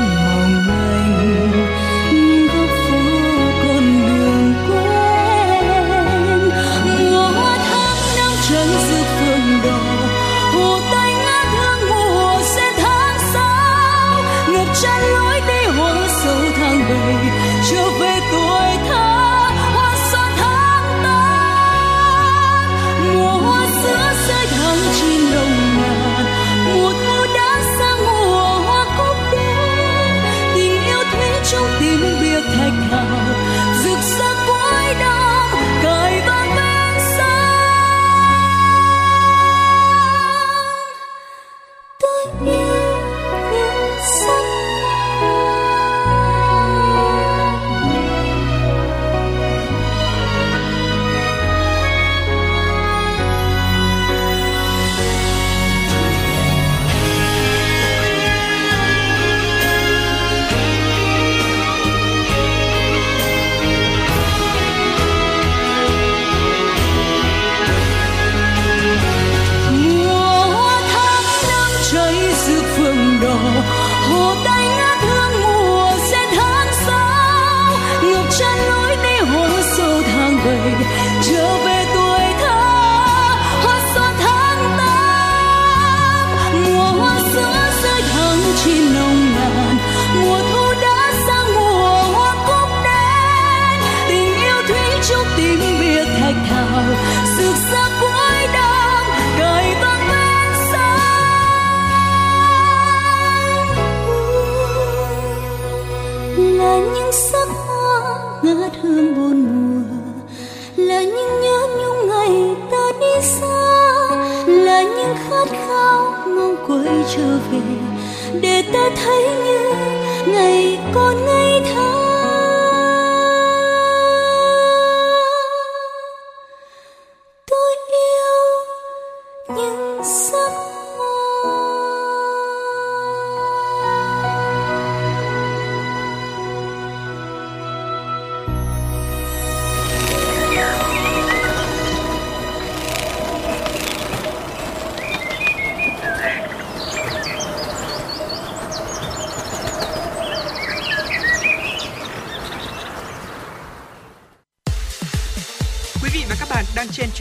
trở về để ta thấy như ngày còn ngây thơ.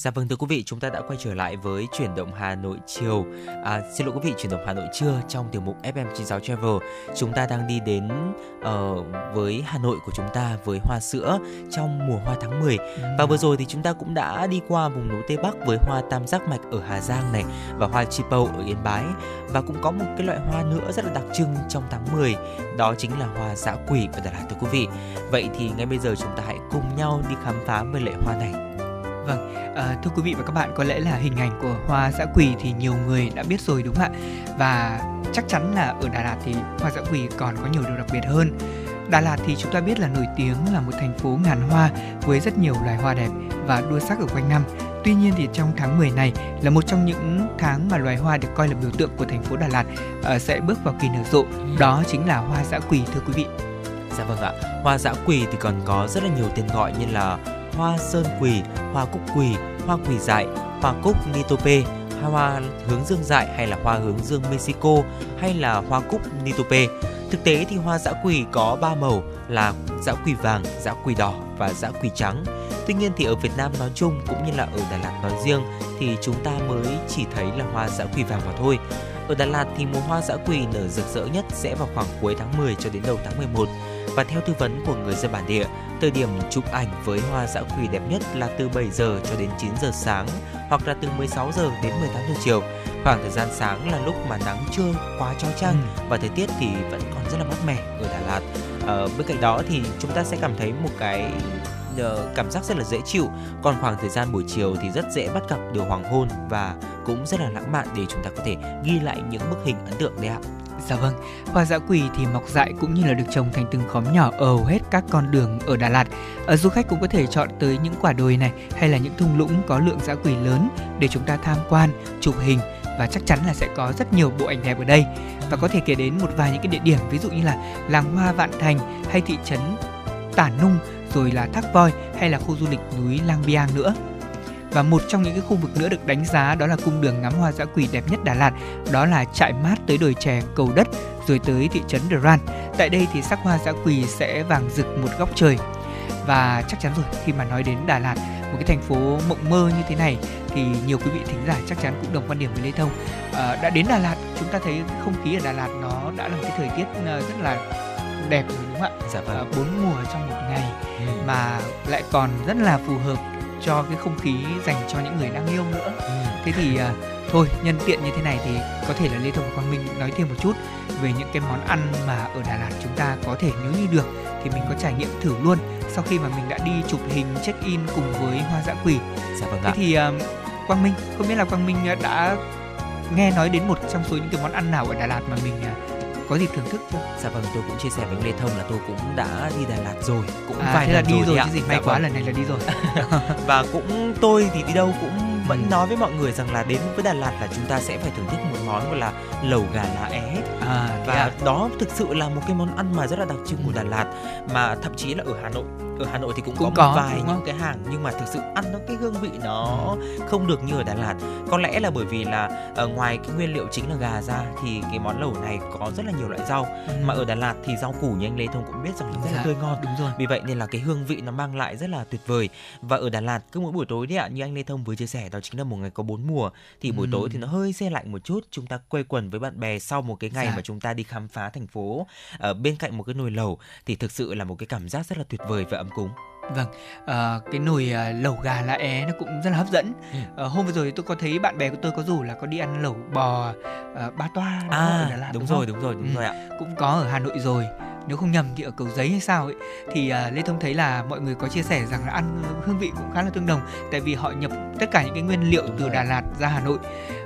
Dạ vâng thưa quý vị, chúng ta đã quay trở lại với chuyển động Hà Nội chiều. À, xin lỗi quý vị, chuyển động Hà Nội trưa trong tiểu mục FM96 Travel. Chúng ta đang đi đến uh, với Hà Nội của chúng ta với hoa sữa trong mùa hoa tháng 10. Và vừa rồi thì chúng ta cũng đã đi qua vùng núi Tây Bắc với hoa tam giác mạch ở Hà Giang này và hoa chi pâu ở Yên Bái. Và cũng có một cái loại hoa nữa rất là đặc trưng trong tháng 10, đó chính là hoa dã quỷ ở Đà Lạt thưa quý vị. Vậy thì ngay bây giờ chúng ta hãy cùng nhau đi khám phá về loại hoa này. Vâng, à, thưa quý vị và các bạn, có lẽ là hình ảnh của hoa dã quỳ thì nhiều người đã biết rồi đúng không ạ? Và chắc chắn là ở Đà Lạt thì hoa dã quỳ còn có nhiều điều đặc biệt hơn. Đà Lạt thì chúng ta biết là nổi tiếng là một thành phố ngàn hoa với rất nhiều loài hoa đẹp và đua sắc ở quanh năm. Tuy nhiên thì trong tháng 10 này là một trong những tháng mà loài hoa được coi là biểu tượng của thành phố Đà Lạt uh, sẽ bước vào kỳ nở rộ. Đó chính là hoa dã quỳ thưa quý vị. Dạ vâng ạ. Hoa dã quỳ thì còn có rất là nhiều tên gọi như là hoa sơn quỳ, hoa cúc quỳ, hoa quỳ dại, hoa cúc nitope, hoa hướng dương dại hay là hoa hướng dương Mexico hay là hoa cúc nitope. Thực tế thì hoa dã quỳ có 3 màu là dã quỳ vàng, dã quỳ đỏ và dã quỳ trắng. Tuy nhiên thì ở Việt Nam nói chung cũng như là ở Đà Lạt nói riêng thì chúng ta mới chỉ thấy là hoa dã quỳ vàng mà thôi. Ở Đà Lạt thì mùa hoa dã quỳ nở rực rỡ nhất sẽ vào khoảng cuối tháng 10 cho đến đầu tháng 11. Và theo tư vấn của người dân bản địa, thời điểm chụp ảnh với hoa dã quỳ đẹp nhất là từ 7 giờ cho đến 9 giờ sáng hoặc là từ 16 giờ đến 18 giờ chiều. Khoảng thời gian sáng là lúc mà nắng chưa quá chói chang và thời tiết thì vẫn còn rất là mát mẻ ở Đà Lạt. Ờ, bên cạnh đó thì chúng ta sẽ cảm thấy một cái uh, cảm giác rất là dễ chịu còn khoảng thời gian buổi chiều thì rất dễ bắt gặp điều hoàng hôn và cũng rất là lãng mạn để chúng ta có thể ghi lại những bức hình ấn tượng đấy ạ Dạ vâng, hoa dã quỳ thì mọc dại cũng như là được trồng thành từng khóm nhỏ ở hầu hết các con đường ở Đà Lạt. Ở du khách cũng có thể chọn tới những quả đồi này hay là những thung lũng có lượng dã quỳ lớn để chúng ta tham quan, chụp hình và chắc chắn là sẽ có rất nhiều bộ ảnh đẹp ở đây. Và có thể kể đến một vài những cái địa điểm ví dụ như là làng hoa Vạn Thành hay thị trấn Tả Nung rồi là Thác Voi hay là khu du lịch núi Lang Biang nữa. Và một trong những cái khu vực nữa được đánh giá đó là cung đường ngắm hoa dã quỳ đẹp nhất Đà Lạt, đó là trại mát tới đồi chè cầu đất rồi tới thị trấn Đờ Tại đây thì sắc hoa dã quỳ sẽ vàng rực một góc trời. Và chắc chắn rồi khi mà nói đến Đà Lạt, một cái thành phố mộng mơ như thế này thì nhiều quý vị thính giả chắc chắn cũng đồng quan điểm với Lê Thông. À, đã đến Đà Lạt, chúng ta thấy không khí ở Đà Lạt nó đã là một cái thời tiết ờ, rất là đẹp rồi đúng không ạ? Dạ vâng. À, bốn mùa trong một ngày ừ. mà lại còn rất là phù hợp cho cái không khí dành cho những người đang yêu nữa. Ừ. thế thì uh, thôi nhân tiện như thế này thì có thể là lê thông và quang minh nói thêm một chút về những cái món ăn mà ở đà lạt chúng ta có thể nếu như được thì mình có trải nghiệm thử luôn sau khi mà mình đã đi chụp hình check in cùng với hoa dã quỷ dạ vâng thế thì uh, quang minh không biết là quang minh đã nghe nói đến một trong số những cái món ăn nào ở đà lạt mà mình uh, có dịp thưởng thức chưa? Dạ vâng, tôi cũng chia sẻ với Lê Thông là tôi cũng đã đi Đà Lạt rồi, cũng à, vài thế lần là đi rồi, rồi chứ gì may dạ quá vâng. lần này là đi rồi. và cũng tôi thì đi đâu cũng vẫn ừ. nói với mọi người rằng là đến với Đà Lạt là chúng ta sẽ phải thưởng thức một món gọi là lẩu gà lá é. À, và à. đó thực sự là một cái món ăn mà rất là đặc trưng của Đà Lạt mà thậm chí là ở Hà Nội ở Hà Nội thì cũng, cũng có, có một vài những cái hàng nhưng mà thực sự ăn nó cái hương vị nó không được như ở Đà Lạt. Có lẽ là bởi vì là ở ờ, ngoài cái nguyên liệu chính là gà ra thì cái món lẩu này có rất là nhiều loại rau. Ừ. mà ở Đà Lạt thì rau củ như anh Lê Thông cũng biết rằng rất là dạ, tươi ngon. đúng rồi. Vì vậy nên là cái hương vị nó mang lại rất là tuyệt vời. Và ở Đà Lạt cứ mỗi buổi tối đấy ạ như anh Lê Thông vừa chia sẻ đó chính là một ngày có bốn mùa thì buổi ừ. tối thì nó hơi xe lạnh một chút. Chúng ta quây quần với bạn bè sau một cái ngày dạ. mà chúng ta đi khám phá thành phố ở bên cạnh một cái nồi lẩu thì thực sự là một cái cảm giác rất là tuyệt vời và ấm cúng Vâng, uh, cái nồi uh, lẩu gà lá é nó cũng rất là hấp dẫn. Ừ. Uh, hôm vừa rồi tôi có thấy bạn bè của tôi có rủ là có đi ăn lẩu bò uh, ba toa à, ở Đà Lạt đúng, đúng rồi, đúng rồi, đúng ừ. rồi ạ. Cũng có ở Hà Nội rồi nếu không nhầm thì ở cầu giấy hay sao ấy thì uh, lê thông thấy là mọi người có chia sẻ rằng là ăn hương vị cũng khá là tương đồng tại vì họ nhập tất cả những cái nguyên liệu từ đà lạt ra hà nội.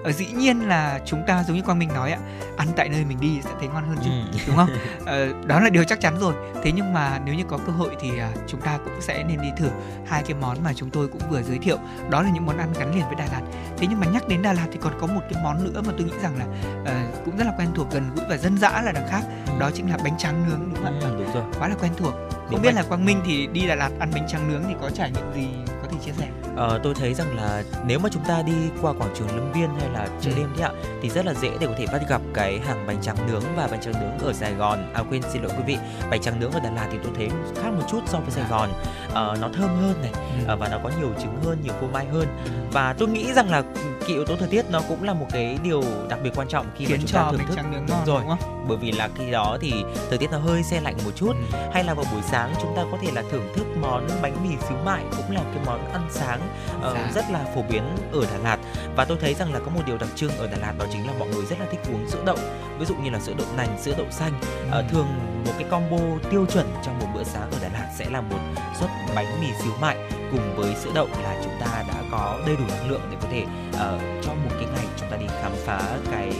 Uh, dĩ nhiên là chúng ta giống như quang minh nói ạ ăn tại nơi mình đi sẽ thấy ngon hơn chứ ừ. đúng không? Uh, đó là điều chắc chắn rồi. Thế nhưng mà nếu như có cơ hội thì uh, chúng ta cũng sẽ nên đi thử hai cái món mà chúng tôi cũng vừa giới thiệu. Đó là những món ăn gắn liền với đà lạt. Thế nhưng mà nhắc đến đà lạt thì còn có một cái món nữa mà tôi nghĩ rằng là uh, cũng rất là quen thuộc gần gũi và dân dã là đằng khác đó chính là bánh tráng nướng đúng không ạ ừ, đúng rồi. Quá là quen thuộc. Không đúng biết là quang minh thì đi đà lạt ăn bánh tráng nướng thì có trải nghiệm gì thể chia sẻ ờ, tôi thấy rằng là nếu mà chúng ta đi qua quảng trường lâm viên hay là chợ ừ. đêm thì ạ thì rất là dễ để có thể bắt gặp cái hàng bánh tráng nướng và bánh tráng nướng ở sài gòn à quên xin lỗi quý vị bánh tráng nướng ở đà lạt thì tôi thấy khác một chút so với sài gòn ờ, nó thơm hơn này ừ. Ờ, và nó có nhiều trứng hơn nhiều phô mai hơn ừ. và tôi nghĩ rằng là cái yếu tố thời tiết nó cũng là một cái điều đặc biệt quan trọng khi Khiến mà chúng ta thưởng thức đúng ngon, rồi đúng không? bởi vì là khi đó thì thời tiết nó hơi xe lạnh một chút ừ. hay là vào buổi sáng chúng ta có thể là thưởng thức món bánh mì xíu mại cũng là cái món ăn sáng uh, dạ. rất là phổ biến ở Đà Lạt và tôi thấy rằng là có một điều đặc trưng ở Đà Lạt đó chính là mọi người rất là thích uống sữa đậu ví dụ như là sữa đậu nành sữa đậu xanh ừ. uh, thường một cái combo tiêu chuẩn trong một bữa sáng ở Đà Lạt sẽ là một suất bánh mì xíu mại cùng với sữa đậu là chúng ta đã có đầy đủ năng lượng để có thể uh, cho một cái ngày chúng ta đi khám phá cái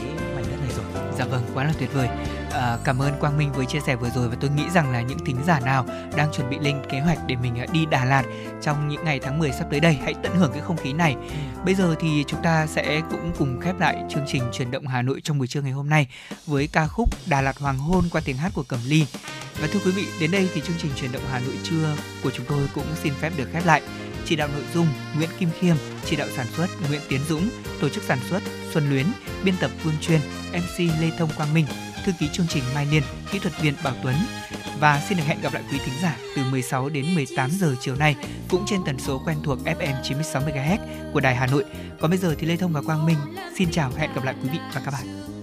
Dạ vâng, quá là tuyệt vời. À, cảm ơn Quang Minh với chia sẻ vừa rồi và tôi nghĩ rằng là những thính giả nào đang chuẩn bị lên kế hoạch để mình đi Đà Lạt trong những ngày tháng 10 sắp tới đây hãy tận hưởng cái không khí này. Bây giờ thì chúng ta sẽ cũng cùng khép lại chương trình truyền động Hà Nội trong buổi trưa ngày hôm nay với ca khúc Đà Lạt Hoàng hôn qua tiếng hát của Cẩm Ly. Và thưa quý vị, đến đây thì chương trình truyền động Hà Nội trưa của chúng tôi cũng xin phép được khép lại. Chỉ đạo nội dung Nguyễn Kim Khiêm, chỉ đạo sản xuất Nguyễn Tiến Dũng, tổ chức sản xuất Xuân Luyến, biên tập Vương Chuyên, MC Lê Thông Quang Minh, thư ký chương trình Mai Liên, kỹ thuật viên Bảo Tuấn. Và xin được hẹn gặp lại quý thính giả từ 16 đến 18 giờ chiều nay cũng trên tần số quen thuộc FM 96 MHz của Đài Hà Nội. Còn bây giờ thì Lê Thông và Quang Minh xin chào hẹn gặp lại quý vị và các bạn.